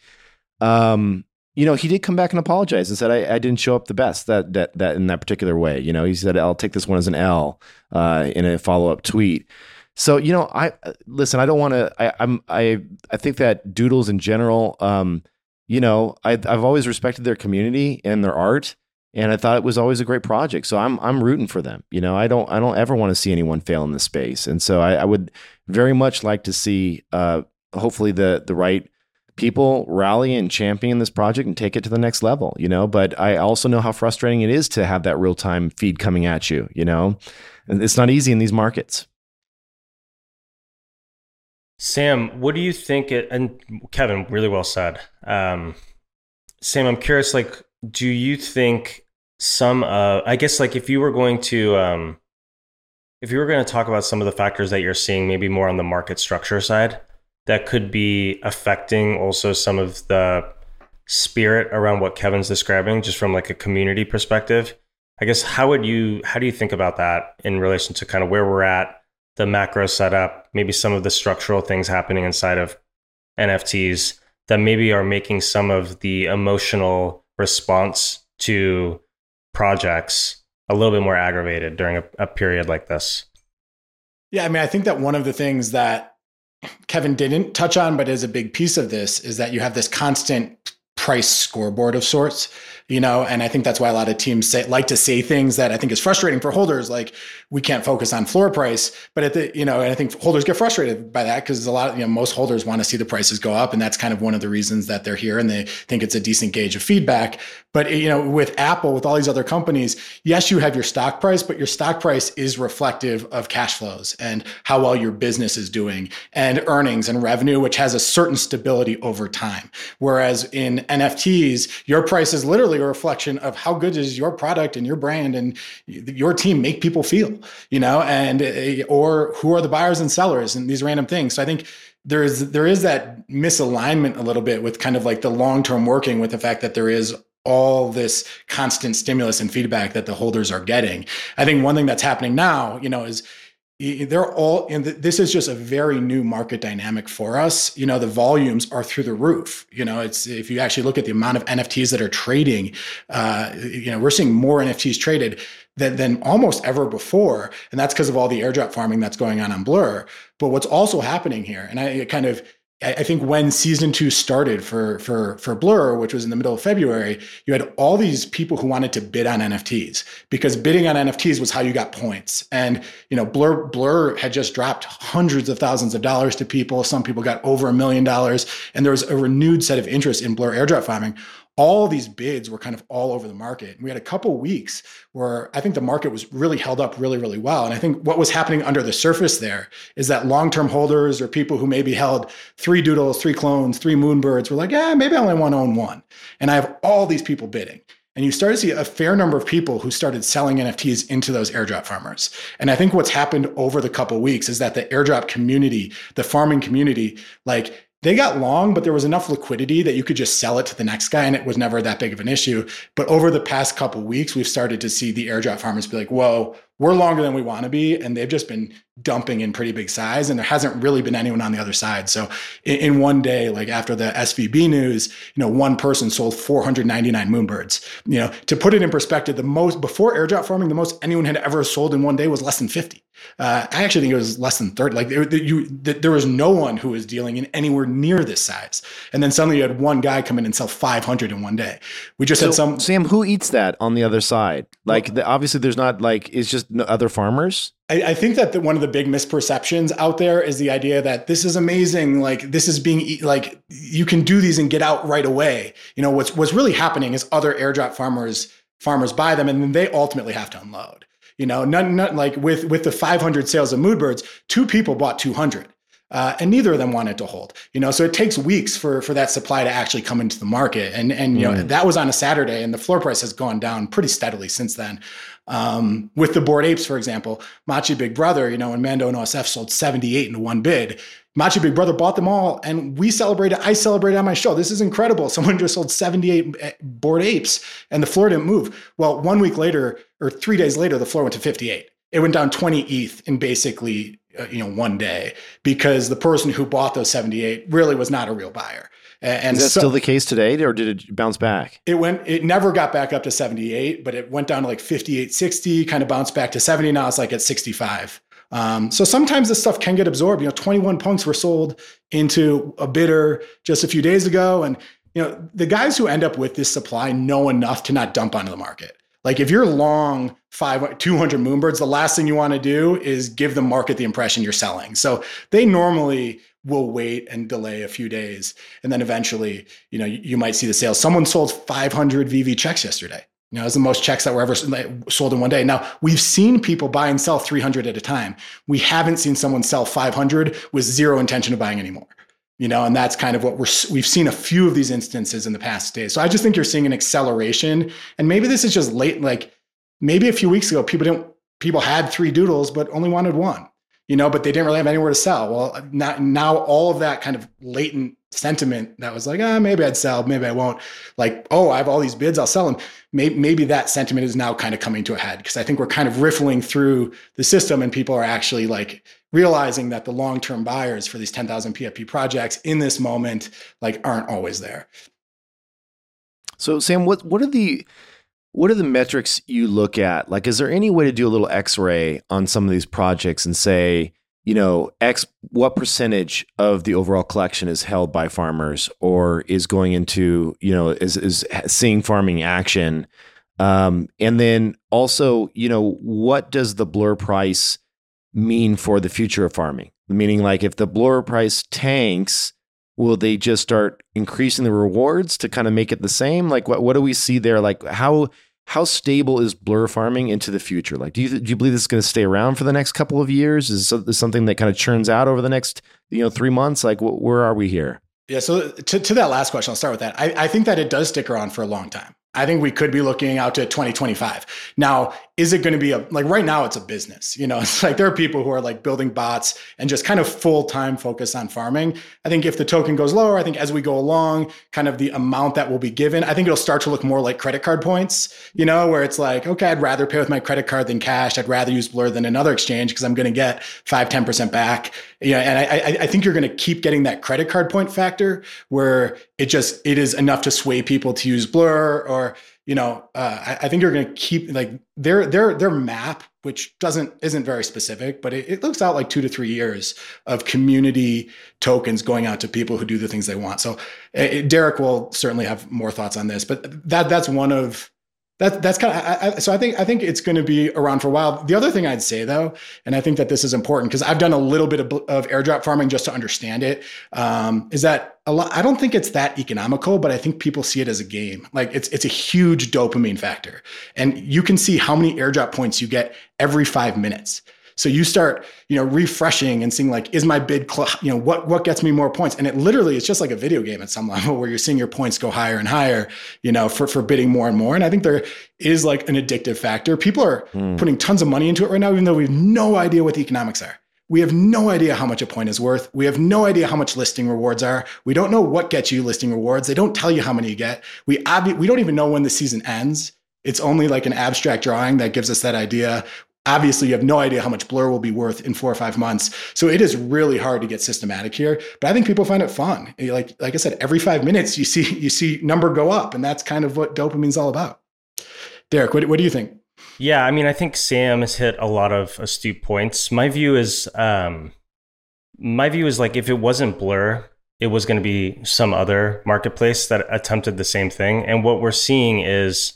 Um, you know, he did come back and apologize and said, I, I, didn't show up the best that, that, that in that particular way. You know, he said, I'll take this one as an L uh, in a follow up tweet. So you know, I listen. I don't want to. I'm. I. I think that doodles in general. Um, you know, I, I've always respected their community and their art, and I thought it was always a great project. So I'm I'm rooting for them. You know, I don't I don't ever want to see anyone fail in this space, and so I, I would very much like to see, uh, hopefully the the right people rally and champion this project and take it to the next level. You know, but I also know how frustrating it is to have that real time feed coming at you. You know, and it's not easy in these markets. Sam, what do you think? It, and Kevin, really well said. Um, Sam, I'm curious. Like, do you think some? Uh, I guess like if you were going to, um, if you were going to talk about some of the factors that you're seeing, maybe more on the market structure side, that could be affecting also some of the spirit around what Kevin's describing, just from like a community perspective. I guess how would you how do you think about that in relation to kind of where we're at the macro setup, maybe some of the structural things happening inside of NFTs that maybe are making some of the emotional response to projects a little bit more aggravated during a, a period like this. Yeah, I mean, I think that one of the things that Kevin didn't touch on, but is a big piece of this, is that you have this constant price scoreboard of sorts you know and i think that's why a lot of teams say, like to say things that i think is frustrating for holders like we can't focus on floor price. But at the you know and i think holders get frustrated by that because a lot of you know most holders want to see the prices go up and that's kind of one of the reasons that they're here and they think it's a decent gauge of feedback. But you know with apple with all these other companies yes you have your stock price but your stock price is reflective of cash flows and how well your business is doing and earnings and revenue which has a certain stability over time. Whereas in nfts your price is literally a reflection of how good is your product and your brand and your team make people feel, you know, and eh, or who are the buyers and sellers and these random things. So I think there is there is that misalignment a little bit with kind of like the long term working with the fact that there is all this constant stimulus and feedback that the holders are getting. I think one thing that's happening now, you know, is they're all and this is just a very new market dynamic for us. You know the volumes are through the roof. You know it's if you actually look at the amount of nfts that are trading uh, you know we're seeing more nfts traded than, than almost ever before. And that's because of all the airdrop farming that's going on on blur. But what's also happening here and i kind of I think when season two started for for for Blur, which was in the middle of February, you had all these people who wanted to bid on NFTs because bidding on NFTs was how you got points. And you know, Blur Blur had just dropped hundreds of thousands of dollars to people. Some people got over a million dollars, and there was a renewed set of interest in Blur airdrop farming all these bids were kind of all over the market. And we had a couple weeks where I think the market was really held up really, really well. And I think what was happening under the surface there is that long-term holders or people who maybe held three doodles, three clones, three moonbirds were like, yeah, maybe I only want to own one. And I have all these people bidding. And you start to see a fair number of people who started selling NFTs into those airdrop farmers. And I think what's happened over the couple weeks is that the airdrop community, the farming community, like they got long, but there was enough liquidity that you could just sell it to the next guy, and it was never that big of an issue. But over the past couple weeks, we've started to see the airdrop farmers be like, "Whoa, we're longer than we want to be," and they've just been dumping in pretty big size, and there hasn't really been anyone on the other side. So in, in one day, like after the SVB news, you know, one person sold 499 moonbirds. You know, to put it in perspective, the most before airdrop farming, the most anyone had ever sold in one day was less than 50. Uh, I actually think it was less than 30. Like there, you, there was no one who was dealing in anywhere near this size. And then suddenly you had one guy come in and sell 500 in one day. We just so, had some. Sam, who eats that on the other side? Like well, the, obviously there's not like, it's just other farmers. I, I think that the, one of the big misperceptions out there is the idea that this is amazing. Like this is being like, you can do these and get out right away. You know, what's, what's really happening is other airdrop farmers, farmers buy them and then they ultimately have to unload. You know, not, not like with with the 500 sales of Moonbirds, two people bought 200. Uh, and neither of them wanted to hold. You know, so it takes weeks for for that supply to actually come into the market, and and you mm. know that was on a Saturday, and the floor price has gone down pretty steadily since then. Um, with the Bored Apes, for example, Machi Big Brother, you know, when Mando and OSF sold 78 in one bid. Machi Big Brother bought them all, and we celebrated. I celebrated on my show. This is incredible. [LAUGHS] Someone just sold 78 Bored Apes, and the floor didn't move. Well, one week later, or three days later, the floor went to 58. It went down 20 ETH in basically you know one day because the person who bought those 78 really was not a real buyer. And is that so, still the case today, or did it bounce back? It went. It never got back up to 78, but it went down to like 58, 60, kind of bounced back to 70. Now it's like at 65 Um, so sometimes this stuff can get absorbed. You know, 21 punks were sold into a bidder just a few days ago. And, you know, the guys who end up with this supply know enough to not dump onto the market. Like if you're long five, 200 moonbirds, the last thing you want to do is give the market the impression you're selling. So they normally will wait and delay a few days. And then eventually, you know, you, you might see the sales. Someone sold 500 VV checks yesterday. You know, it's the most checks that were ever sold in one day. Now, we've seen people buy and sell 300 at a time. We haven't seen someone sell 500 with zero intention of buying anymore. You know, and that's kind of what we're we've seen a few of these instances in the past days. So I just think you're seeing an acceleration, and maybe this is just late. Like maybe a few weeks ago, people didn't people had three doodles but only wanted one you know, but they didn't really have anywhere to sell. Well, now, now all of that kind of latent sentiment that was like, ah, maybe I'd sell, maybe I won't. Like, oh, I have all these bids, I'll sell them. Maybe, maybe that sentiment is now kind of coming to a head because I think we're kind of riffling through the system and people are actually like realizing that the long-term buyers for these 10,000 PFP projects in this moment like aren't always there. So Sam, what what are the what are the metrics you look at? Like, is there any way to do a little x ray on some of these projects and say, you know, X, what percentage of the overall collection is held by farmers or is going into, you know, is, is seeing farming action? Um, and then also, you know, what does the blur price mean for the future of farming? Meaning, like, if the blur price tanks, will they just start increasing the rewards to kind of make it the same? Like what, what do we see there? Like how how stable is blur farming into the future? Like do you do you believe this is going to stay around for the next couple of years? Is this something that kind of churns out over the next you know three months? Like wh- where are we here? Yeah so to, to that last question i'll start with that. I, I think that it does stick around for a long time. I think we could be looking out to 2025. Now, is it going to be a like right now it's a business, you know, [LAUGHS] it's like there are people who are like building bots and just kind of full-time focus on farming. I think if the token goes lower, I think as we go along, kind of the amount that will be given, I think it'll start to look more like credit card points, you know, where it's like, okay, I'd rather pay with my credit card than cash. I'd rather use Blur than another exchange because I'm going to get five, 10% back. Yeah. And I, I think you're going to keep getting that credit card point factor where it just, it is enough to sway people to use Blur or you know uh, I, I, think you're going to keep like their their their map which doesn't isn't very specific but it, it, looks out like two to three years of community tokens going out to people who do the things they want. So it, derek will certainly have more thoughts on this but that that's one of that, that's kind of I, I, so I think I think it's going to be around for a while. The other thing I'd say though, and I think that this is important because I've done a little bit of, of airdrop farming just to understand it, um, is that a lot. I don't think it's that economical, but I think people see it as a game. Like it's it's a huge dopamine factor, and you can see how many airdrop points you get every five minutes. So you start, you know, refreshing and seeing like, is my bid, cl- you know, what what gets me more points? And it literally is just like a video game at some [LAUGHS] level where you're seeing your points go higher and higher, you know, for for bidding more and more. And I think there is like an addictive factor. People are mm. putting tons of money into it right now, even though we have no idea what the economics are. We have no idea how much a point is worth. We have no idea how much listing rewards are. We don't know what gets you listing rewards. They don't tell you how many you get. We obvi- we don't even know when the season ends. It's only like an abstract drawing that gives us that idea obviously you have no idea how much blur will be worth in four or five months. So it is really hard to get systematic here but i think people find it fun. Like like i said every five minutes you see you see number go up and that's kind of what dopamine's all about. Derek what, what do you think? Yeah i mean i think sam has hit a lot of astute points. My view is um my view is like if it wasn't blur it was going to be some other marketplace that attempted the same thing. And what we're seeing is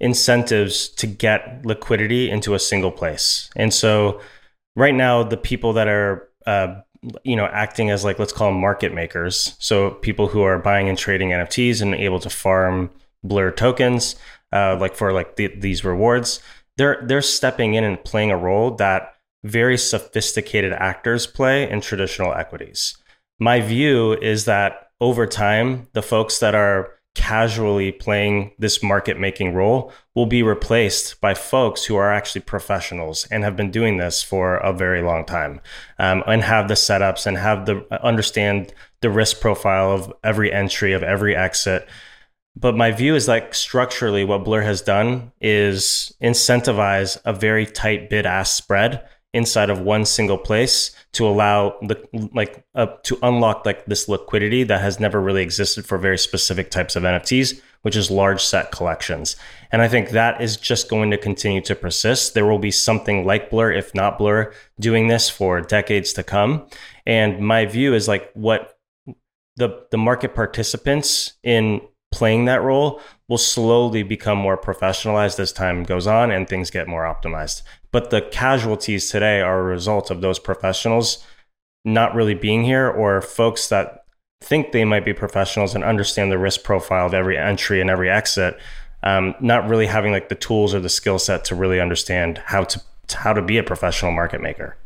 incentives to get liquidity into a single place. And so right now, the people that are, uh, you know, acting as like, let's call them market makers. So people who are buying and trading NFTs and able to farm blur tokens, uh, like for like the, these rewards, they're, they're stepping in and playing a role that very sophisticated actors play in traditional equities. My view is that over time, the folks that are casually playing this market making role will be replaced by folks who are actually professionals and have been doing this for a very long time um, and have the setups and have the understand the risk profile of every entry of every exit. But my view is like structurally what blur has done is incentivize a very tight bid ask spread inside of one single place to allow the like uh, to unlock like this liquidity that has never really existed for very specific types of NFTs, which is large set collections. And I think that is just going to continue to persist. There will be something like Blur, if not Blur, doing this for decades to come. And my view is like what the the market participants in playing that role will slowly become more professionalized as time goes on and things get more optimized. But the casualties today are a result of those professionals not really being here or folks that think they might be professionals and understand the risk profile of every entry and every exit, um, not really having like the tools or the skill set to really understand how to how to be a professional market maker.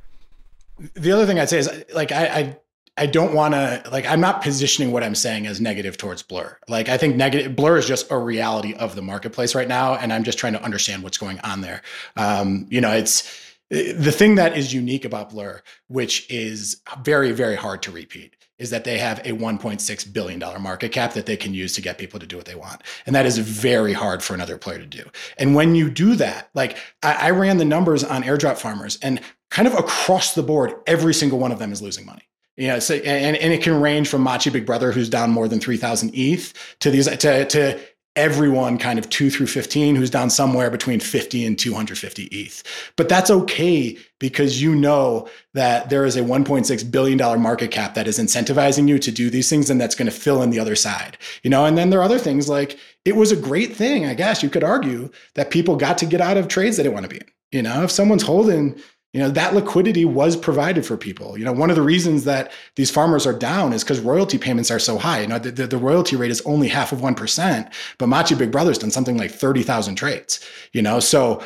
The other thing I'd say is like I, I I don't want to like I'm not positioning what I'm saying as negative towards Blur. Like I think negative Blur is just a reality of the marketplace right now, and I'm just trying to understand what's going on there. Um, you know, it's the thing that is unique about Blur, which is very very hard to repeat, is that they have a 1.6 billion dollar market cap that they can use to get people to do what they want, and that is very hard for another player to do. And when you do that, like I, I ran the numbers on airdrop farmers, and kind of across the board, every single one of them is losing money. You know, so and, and it can range from Machi Big Brother, who's down more than three thousand ETH, to these to to everyone kind of two through 15 who's down somewhere between 50 and 250 ETH. But that's okay because you know that there is a $1.6 billion market cap that is incentivizing you to do these things and that's going to fill in the other side. You know, and then there are other things like it was a great thing, I guess you could argue, that people got to get out of trades they didn't want to be in. You know, if someone's holding you know that liquidity was provided for people. You know one of the reasons that these farmers are down is because royalty payments are so high. You know the, the, the, royalty rate is only half of 1% but machi big brother's done something like 30000 trades you know? So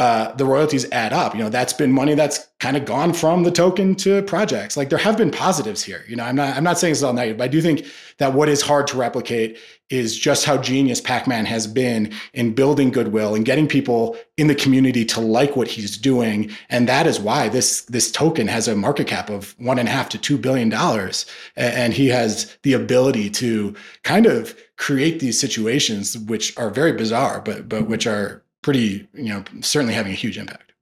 uh, the royalties add up. You know, that's been money that's kind of gone from the token to projects. Like there have been positives here. You know, I'm not I'm not saying it's all negative, but I do think that what is hard to replicate is just how genius Pac-Man has been in building goodwill and getting people in the community to like what he's doing. And that is why this this token has a market cap of one and a half to two billion dollars. And he has the ability to kind of create these situations which are very bizarre, but but which are pretty, you know, certainly having a huge impact.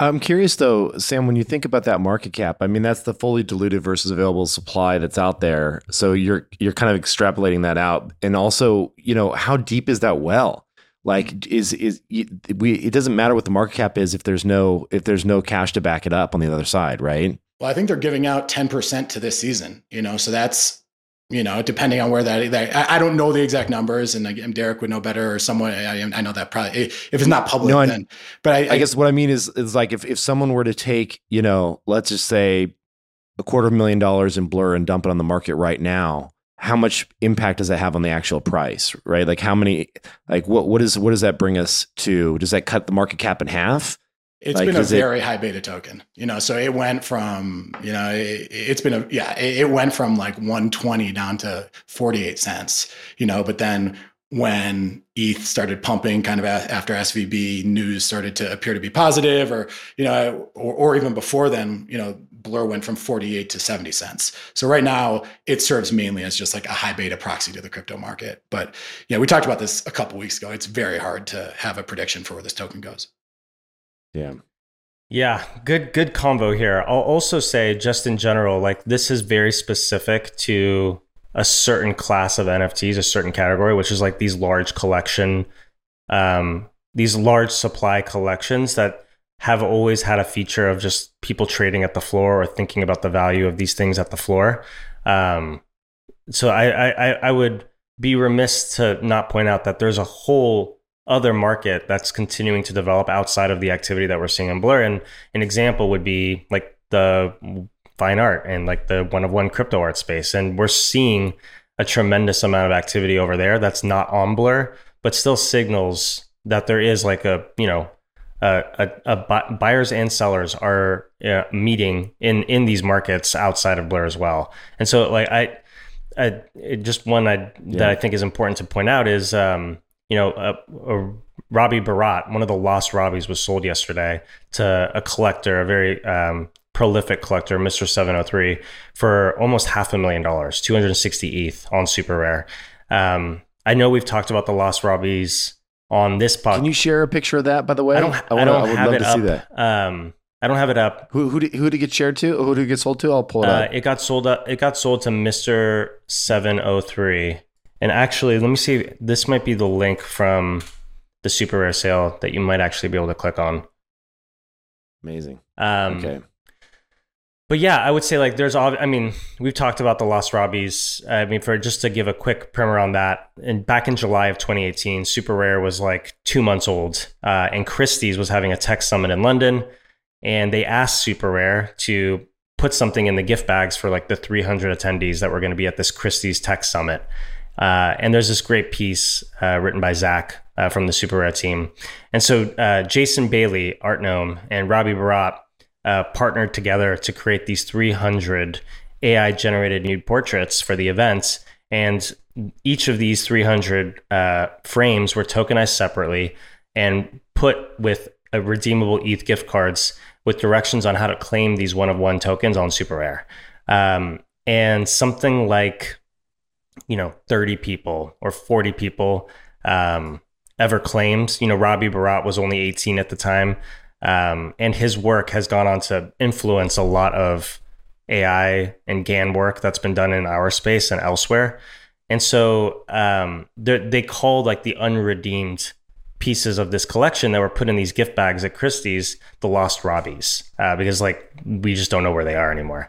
I'm curious though, Sam, when you think about that market cap, I mean that's the fully diluted versus available supply that's out there. So you're you're kind of extrapolating that out. And also, you know, how deep is that well? Like is is we it doesn't matter what the market cap is if there's no if there's no cash to back it up on the other side, right? Well, I think they're giving out 10% to this season, you know, so that's you know, depending on where that, that I, don't know the exact numbers, and again, Derek would know better, or someone I, I know that probably if it's not public, no, then. But I, I, guess what I mean is is like if if someone were to take, you know, let's just say a quarter of a million dollars in Blur and dump it on the market right now, how much impact does that have on the actual price, right? Like how many, like what what is what does that bring us to? Does that cut the market cap in half? It's like, been a very it, high beta token, you know. So it went from, you know, it, has been a yeah, it, it went from like 120 down to 48 cents, you know. But then when ETH started pumping, kind of after SVB news started to appear to be positive, or you know, or, or even before then, you know, Blur went from 48 to 70 cents. So right now, it serves mainly as just like a high beta proxy to the crypto market. But yeah, we talked about this a couple weeks ago. It's very hard to have a prediction for where this token goes. Yeah. Yeah, good good combo here. I'll also say just in general like this is very specific to a certain class of NFTs, a certain category, which is like these large collection um these large supply collections that have always had a feature of just people trading at the floor or thinking about the value of these things at the floor. Um, so I, I, I would be remiss to not point out that there's a whole other market that's continuing to develop outside of the activity that we're seeing in Blur. And an example would be like the fine art and like the one of one crypto art space. And we're seeing a tremendous amount of activity over there that's not on Blur, but still signals that there is like a, you know, a, a, a buyers and sellers are uh, meeting in in these markets outside of Blur as well. And so like I, I just one I, yeah. that I think is important to point out is um, you know, a, a Robbie Barat, one of the lost Robbies, was sold yesterday to a collector, a very um, prolific collector, Mr. 703, for almost half a million dollars, 260 ETH on super rare. Um, I know we've talked about the lost Robbies on this podcast. Can you share a picture of that, by the way? I don't, I, wanna, I don't I would have love it to up. see that. Um, I don't have it up. Who who did, who did it get shared to? Who did it get sold to? I'll pull it uh, up. It got sold up. It got sold to Mister Seven O oh Three, And actually, let me see. This might be the link from the super rare sale that you might actually be able to click on. Amazing. Um, Okay. But yeah, I would say like there's all. I mean, we've talked about the Lost Robbies. I mean, for just to give a quick primer on that, and back in July of 2018, Super Rare was like two months old, uh, and Christie's was having a tech summit in London, and they asked Super Rare to put something in the gift bags for like the 300 attendees that were going to be at this Christie's Tech Summit. Uh, and there's this great piece uh, written by Zach uh, from the Super Rare team. And so uh, Jason Bailey, Artnome, and Robbie Barat uh, partnered together to create these 300 AI generated nude portraits for the events. And each of these 300 uh, frames were tokenized separately and put with redeemable ETH gift cards with directions on how to claim these one of one tokens on Super Rare. Um, and something like, you know, 30 people or 40 people um, ever claimed. You know, Robbie Barat was only 18 at the time. Um, and his work has gone on to influence a lot of AI and GAN work that's been done in our space and elsewhere. And so um, they called like the unredeemed pieces of this collection that were put in these gift bags at Christie's the lost Robbies uh, because like we just don't know where they are anymore.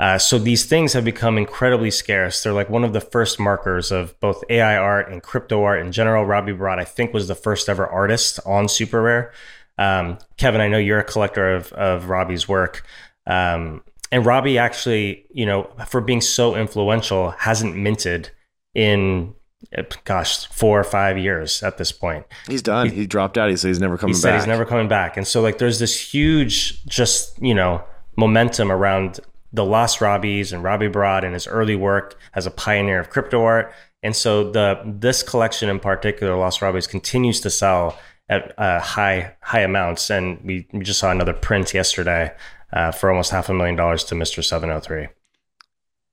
Uh, so these things have become incredibly scarce. They're like one of the first markers of both AI art and crypto art in general. Robbie Barat, I think, was the first ever artist on Super Rare. Um, Kevin, I know you're a collector of, of Robbie's work. Um, and Robbie actually, you know, for being so influential, hasn't minted in, gosh, four or five years at this point. He's done. He, he dropped out. He said he's never coming he said back. he's never coming back. And so, like, there's this huge, just, you know, momentum around the Lost Robbies and Robbie Barat and his early work as a pioneer of crypto art. And so the this collection in particular, Lost Robbies, continues to sell at uh, high high amounts, and we, we just saw another print yesterday uh, for almost half a million dollars to Hundred Three.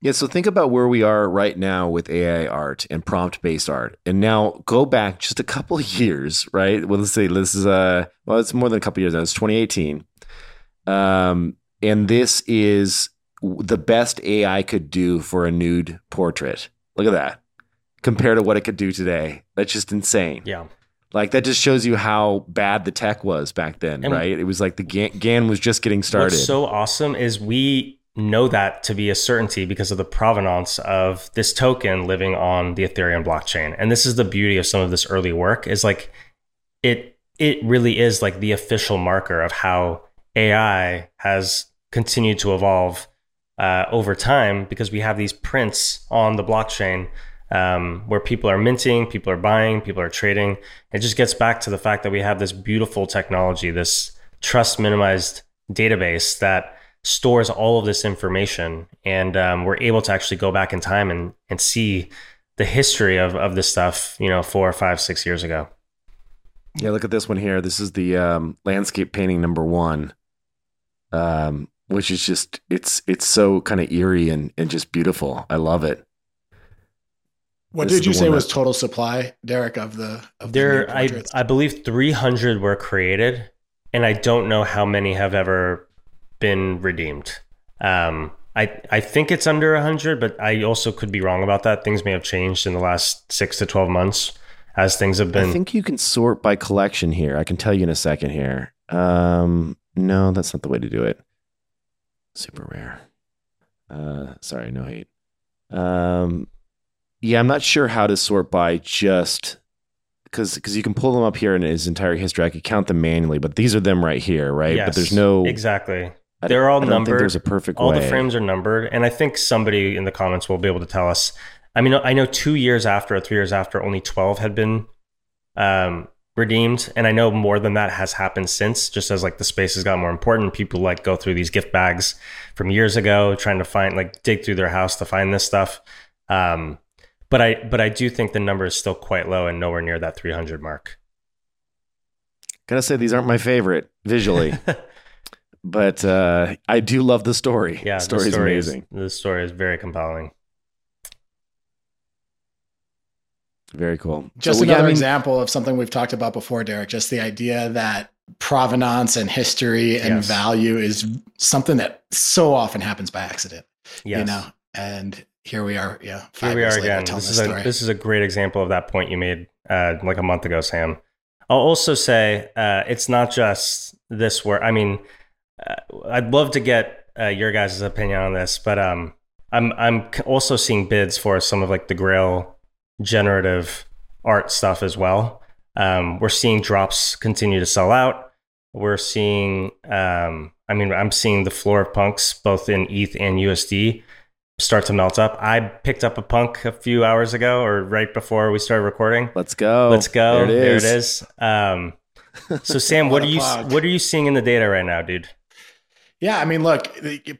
Yeah, so think about where we are right now with AI art and prompt based art, and now go back just a couple of years, right? Well, let's say this is uh well, it's more than a couple years now. It's 2018, um, and this is the best AI could do for a nude portrait. Look at that, compared to what it could do today. That's just insane. Yeah. Like that just shows you how bad the tech was back then, And- right? It was like the GAN, GAN was just getting started. What's so awesome is we know that to be a certainty because of the provenance of this token living on the Ethereum blockchain. And this is the beauty of some of this early work is like it it really is like the official marker of how AI has continued to evolve uh, over time because we have these prints on the blockchain um, where people are minting, people are buying, people are trading. It just gets back to the fact that we have this beautiful technology, this trust minimized database that stores all of this information, and um, we're able to actually go back in time and and see the history of of this stuff. You know, four, five, six years ago. Yeah, look at this one here. This is the um, landscape painting number one, um, which is just it's it's so kind of eerie and and just beautiful. I love it. What This did you say one was that- total supply, Derek, of the of There, new I? I believe three hundred were created, and I don't know how many have ever been redeemed. Um, I I think it's under hundred, but I also could be wrong about that. Things may have changed in the last six to twelve months as things have been. I think you can sort by collection here. I can tell you in a second here. Um, no, that's not the way to do it. Super rare. Uh, sorry, no hate. Um, yeah, I'm not sure how to sort by just because because you can pull them up here in his entire history. I could count them manually, but these are them right here, right? but there's no. exactly. I They're all I don't think numbered. there's a perfect all way. the frames are numbered and i think somebody in the comments will be able to tell us i mean i know two years after or three years after only 12 had been um, redeemed. And i know more than that has happened since just as like the space has gotten more important. People like go through these gift bags from years ago trying to find like dig through their house to find this stuff. Um, but i but i do think the number is still quite low and nowhere near that 300 mark. Gotta say, these aren't my favorite visually, [LAUGHS] but uh, I do love the story. yeah the story is amazing. the story is very compelling Very cool. Just So, yeah, another I mean, example of something we've talked about before, Derek. Just the idea that provenance and history and Yes. value is something that so often happens by accident. yes You know, and here we are. Yeah, here we are again. This is a this is a great example of that point you made uh, like a month ago, Sam. I'll also say uh, it's not just this work. I mean, uh, I'd love to get uh, your guys' opinion on this, but um, I'm I'm also seeing bids for some of like the Grail generative art stuff as well. Um, we're seeing drops continue to sell out. We're seeing, um, I mean, I'm seeing the floor of punks both in ETH and USD start to melt up. I picked up a punk a few hours ago or right before we started recording. Let's go. Let's go. There it is. There it is. Um, so Sam, [LAUGHS] what are you what are you seeing in the data right now, dude? Yeah, I mean, look,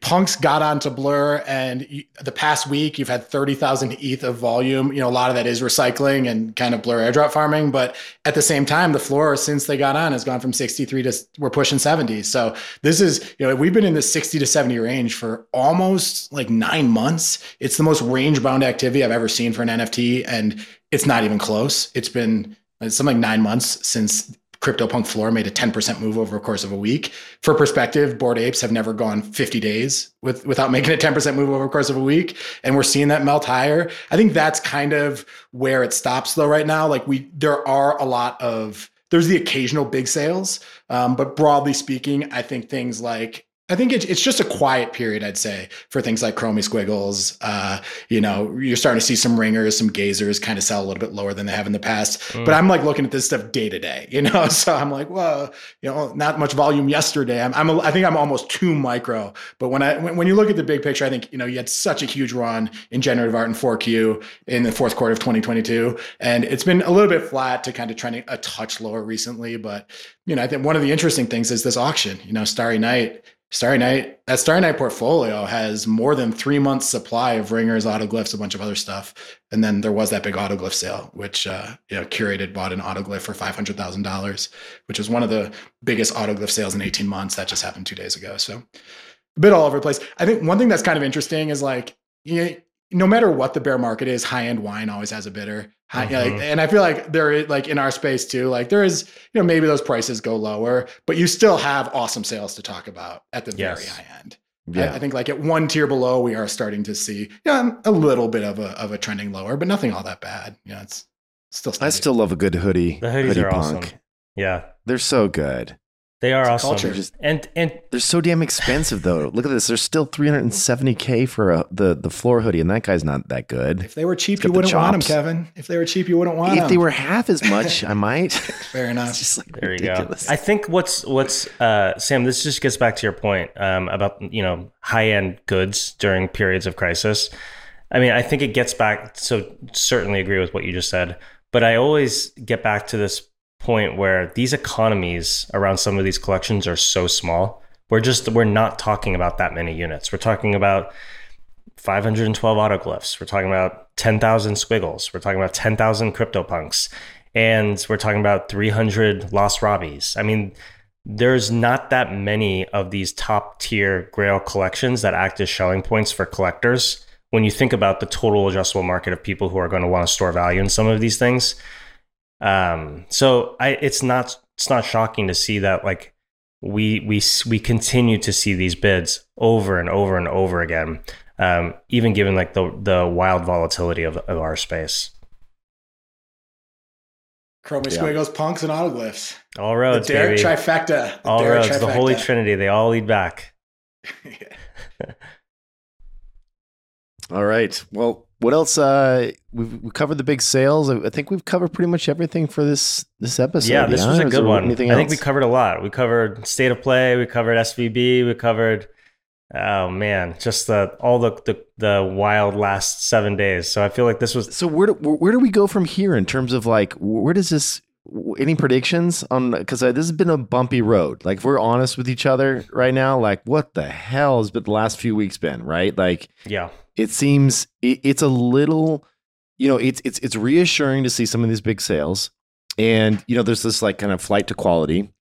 punks got onto Blur, and the past week you've had thirty thousand ETH of volume. You know, a lot of that is recycling and kind of Blur airdrop farming, but at the same time, the floor since they got on has gone from sixty three to we're pushing seventy. So this is, you know, we've been in the sixty to seventy range for almost like nine months. It's the most range bound activity I've ever seen for an NFT, and it's not even close. It's been something like nine months since CryptoPunk floor made a 10% move over the course of a week. For perspective, Bored Apes have never gone 50 days with, without making a 10% move over the course of a week. And we're seeing that melt higher. I think that's kind of where it stops though right now. Like we, there are a lot of, there's the occasional big sales. Um, but broadly speaking, I think things like I think it's it's just a quiet period, I'd say, for things like Chromie Squiggles. Uh, you know, you're starting to see some ringers, some gazers kind of sell a little bit lower than they have in the past. Mm. But I'm like looking at this stuff day to day, you know. [LAUGHS] So I'm like, well, you know, not much volume yesterday. I'm, I'm a, I think I'm almost too micro. But when I when, when you look at the big picture, I think you know you had such a huge run in generative art and 4Q in the fourth quarter of 2022, and it's been a little bit flat to kind of trending a touch lower recently. But you know, I think one of the interesting things is this auction. You know, Starry Night Starry Night, that Starry Night portfolio has more than three months supply of ringers, autoglyphs, a bunch of other stuff. And then there was that big autoglyph sale, which uh, you know, curated bought an autoglyph for five hundred thousand dollars, which was one of the biggest autoglyph sales in eighteen months. That just happened two days ago. So a bit all over the place. I think one thing that's kind of interesting is like you know, no matter what the bear market is, high end wine always has a bidder. Mm-hmm. Like, and I feel like there is like in our space too, like there is, you know, maybe those prices go lower, but you still have awesome sales to talk about at the yes. very high end. Yeah. I, I, think like at one tier below, we are starting to see yeah, a little bit of a of a trending lower, but nothing all that bad. Yeah, it's still. Steady. I still love a good hoodie. The hoodies hoodie are punk. awesome. Yeah, they're so good. They are it's awesome. Just, and and they're so damn expensive though. [LAUGHS] Look at this. They're still 370k for a, the the floor hoodie, and that guy's not that good. If they were cheap, you wouldn't want them, Kevin. If they were cheap, you wouldn't want if them. If they were half as [LAUGHS] much, I might. Fair enough. just like there ridiculous. you go. I think what's what's uh, Sam. This just gets back to your point um, about you know high end goods during periods of crisis. I mean, I think it gets back. So certainly agree with what you just said, but I always get back to this point where these economies around some of these collections are so small. We're just we're not talking about that many units. We're talking about 512 autoglyphs. We're talking about 10,000 squiggles. We're talking about 10,000 CryptoPunks. And we're talking about 300 Lost Robbies. I mean, there's not that many of these top tier grail collections that act as selling points for collectors. When you think about the total adjustable market of people who are going to want to store value in some of these things, um, so I, it's not it's not shocking to see that like we we we continue to see these bids over and over and over again, um, even given like the the wild volatility of, of our space. Chromie yeah. Squiggles, punks, and autoglyphs. All roads, the Derek baby. trifecta. The all Derek roads, trifecta. the holy trinity. They all lead back. [LAUGHS] [LAUGHS] [LAUGHS] all right. Well, what else? Uh, we've, we covered the big sales. I think we've covered pretty much everything for this this episode. Yeah, this yeah? was a good one. Anything I think we covered a lot. We covered state of play. We covered SVB. We covered. Oh man, just the all the, the the wild last seven days. So I feel like this was. So where do, where do we go from here in terms of like where does this? Any predictions on? Because uh, this has been a bumpy road. Like if we're honest with each other right now, like what the hell has been the last few weeks been? Right? Like yeah, it seems it, it's a little, you know, it's it's it's reassuring to see some of these big sales, and you know, there's this like kind of flight to quality.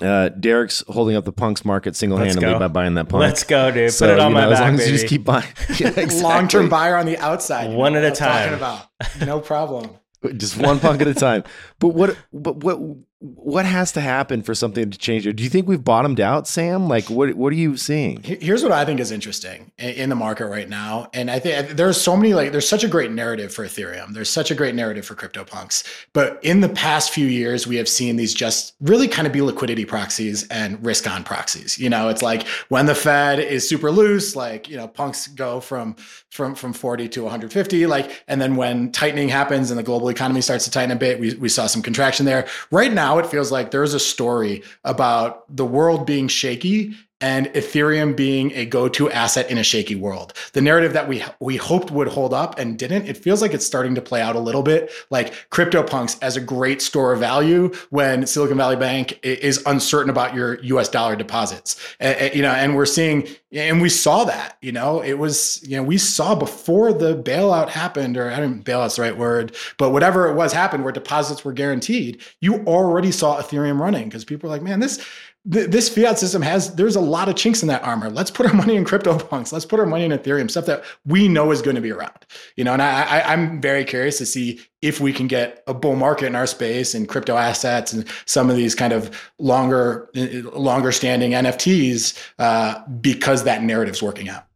Uh, Derek's holding up the punks market single handedly by buying that punk. Let's go, dude. So, Put it on my know, back, as long baby. as you just keep buying. [LAUGHS] yeah, exactly. Long term buyer on the outside. One at a time. Talking about no problem. Just one punk at a time. But what? But what? What has to happen for something to change? Do you think we've bottomed out, Sam? Like, what what are you seeing? Here's what I think is interesting in the market right now, and I think there's so many like there's such a great narrative for Ethereum. There's such a great narrative for CryptoPunks, but in the past few years, we have seen these just really kind of be liquidity proxies and risk on proxies. You know, it's like when the Fed is super loose, like you know, punks go from from from 40 to 150, like, and then when tightening happens and the global economy starts to tighten a bit, we we saw some contraction there. Right now now it feels like there's a story about the world being shaky and Ethereum being a go-to asset in a shaky world. The narrative that we we hoped would hold up and didn't, it feels like it's starting to play out a little bit like CryptoPunks as a great store of value when Silicon Valley Bank is uncertain about your US dollar deposits. Uh, you know, and we're seeing and we saw that, you know, it was, you know, we saw before the bailout happened or I don't bailout's the right word, but whatever it was happened where deposits were guaranteed, you already saw Ethereum running because people are like, man, this this fiat system has there's a lot of chinks in that armor. Let's put our [LAUGHS] money in crypto CryptoPunks. Let's put our money in Ethereum, stuff that we know is going to be around. You know, and I, I am very curious to see if we can get a bull market in our space and crypto assets and some of these kind of longer longer standing NFTs uh, because that narrative's working out.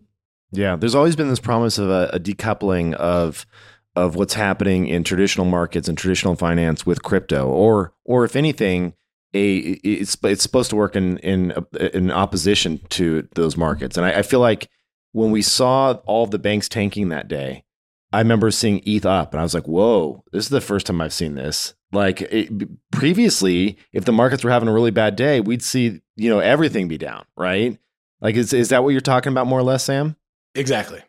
Yeah, there's always been this promise of a, a decoupling of of what's happening in traditional markets and traditional finance with crypto, or or if anything a it's it's supposed to work in in uh, in opposition to those markets. And I, I feel like when we saw all the banks tanking that day, I remember seeing ETH up, and I was like, "Whoa, this is the first time I've seen this." Like it, previously, if the markets were having a really bad day, we'd see you know everything be down, right? Like, is is that what you're talking about more or less, Sam? Exactly.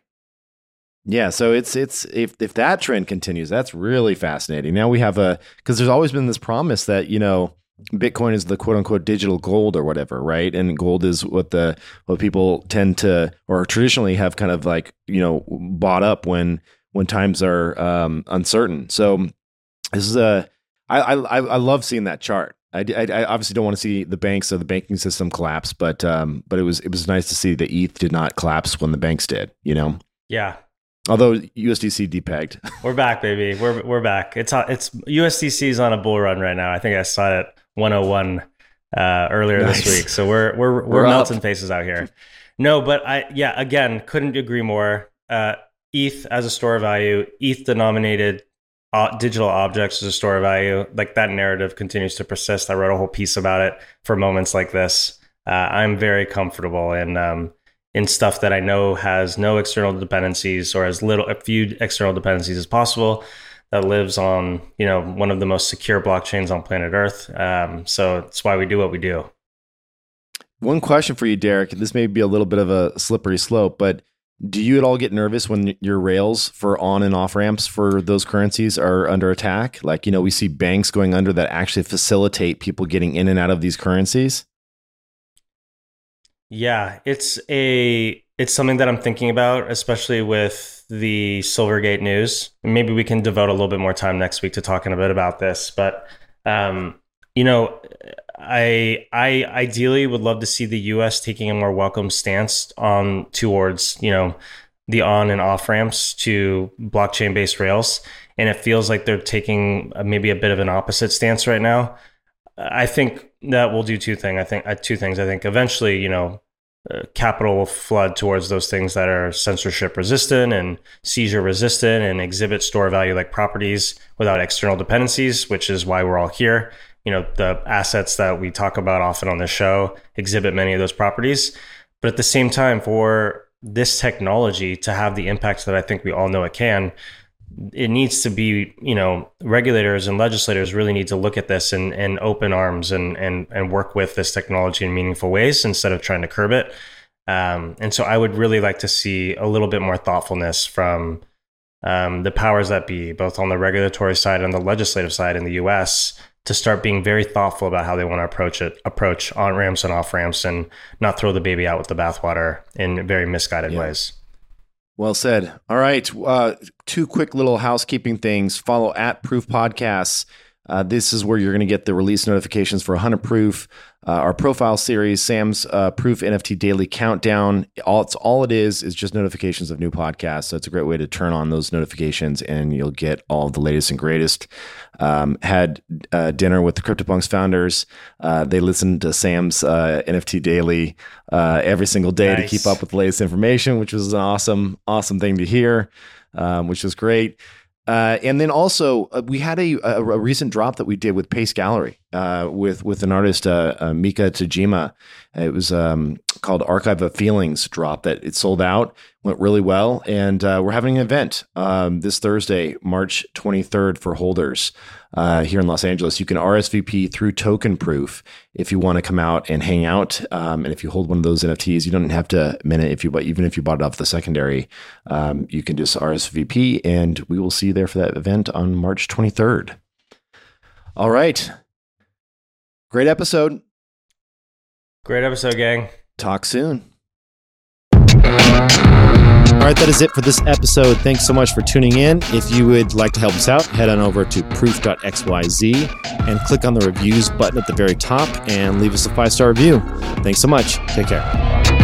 Yeah, so it's it's if if that trend continues, that's really fascinating. Now we have a because there's always been this promise that you know Bitcoin is the quote unquote digital gold or whatever, right? And gold is what the what people tend to or traditionally have kind of like you know bought up when when times are um, uncertain. So this is a I, I I love seeing that chart. I, I, I obviously don't want to see the banks or the banking system collapse, but um, but it was it was nice to see the ETH did not collapse when the banks did. You know. Yeah, Although USDC depegged. we're back, baby. We're we're back. It's it's USDC is on a bull run right now. I think I saw it 101 uh, earlier nice. this week. So we're we're we're, we're melting faces out here. No, but I yeah, again, couldn't agree more. Uh, ETH as a store of value, ETH denominated uh, digital objects as a store of value. Like that narrative continues to persist. I wrote a whole piece about it for moments like this. Uh, I'm very comfortable in um, in stuff that I know has no external dependencies or as little a few external dependencies as possible that lives on you know one of the most secure blockchains on planet Earth. Um, so it's why we do what we do. One question for you, Derek. This may be a little bit of a slippery slope, but do you at all get nervous when your rails for on and off ramps for those currencies are under attack? Like, you know, we see banks going under that actually facilitate people getting in and out of these currencies. Yeah, it's a it's something that I'm thinking about, especially with the Silvergate news. Maybe we can devote a little bit more time next week to talking a bit about this. But um, you know, I I ideally would love to see the U.S. taking a more welcome stance on towards you know the on and off ramps to blockchain based rails, and it feels like they're taking maybe a bit of an opposite stance right now. I think that will do two things. I think uh, two things. I think eventually, you know, uh, capital will flood towards those things that are censorship resistant and seizure resistant and exhibit store value like properties without external dependencies, which is why we're all here. You know, the assets that we talk about often on the show exhibit many of those properties. But at the same time, for this technology to have the impact that I think we all know it can, it needs to be, you know, regulators and legislators really need to look at this and, and open arms and, and, and work with this technology in meaningful ways instead of trying to curb it. Um, and so I would really like to see a little bit more thoughtfulness from um, the powers that be, both on the regulatory side and the legislative side in the US, to start being very thoughtful about how they want to approach it, approach on ramps and off ramps, and not throw the baby out with the bathwater in very misguided yeah. ways. Well said. All right. Uh, two quick little housekeeping things. Follow at Proof Podcasts. Uh, this is where you're going to get the release notifications for 100 Proof. uh, our profile series, Sam's uh, Proof NFT Daily Countdown. All it's all it is is just notifications of new podcasts. So it's a great way to turn on those notifications, and you'll get all the latest and greatest. Um, had uh, dinner with the CryptoPunks founders. Uh, they listened to Sam's uh, NFT Daily uh, every single day nice. to keep up with the latest information, which was an awesome, awesome thing to hear, um, which was great. Uh, and then also uh, we had a, a, a, recent drop that we did with Pace Gallery uh, with with an artist uh, uh, Mika Tajima. It was um, called Archive of Feelings drop that it sold out, went really well, and uh, we're having an event um, this Thursday, March 23rd for holders uh, here in Los Angeles. You can RSVP through Token Proof if you want to come out and hang out. Um, and if you hold one of those NFTs, you don't have to mint it. If you even if you bought it off the secondary, um, you can just RSVP, and we will see you there for that event on March 23rd. All right, great episode. Great episode, gang. Talk soon. All right, that is it for this episode. Thanks so much for tuning in. If you would like to help us out, head on over to proof.xyz and click on the reviews button at the very top and leave us a five star review. Thanks so much. Take care.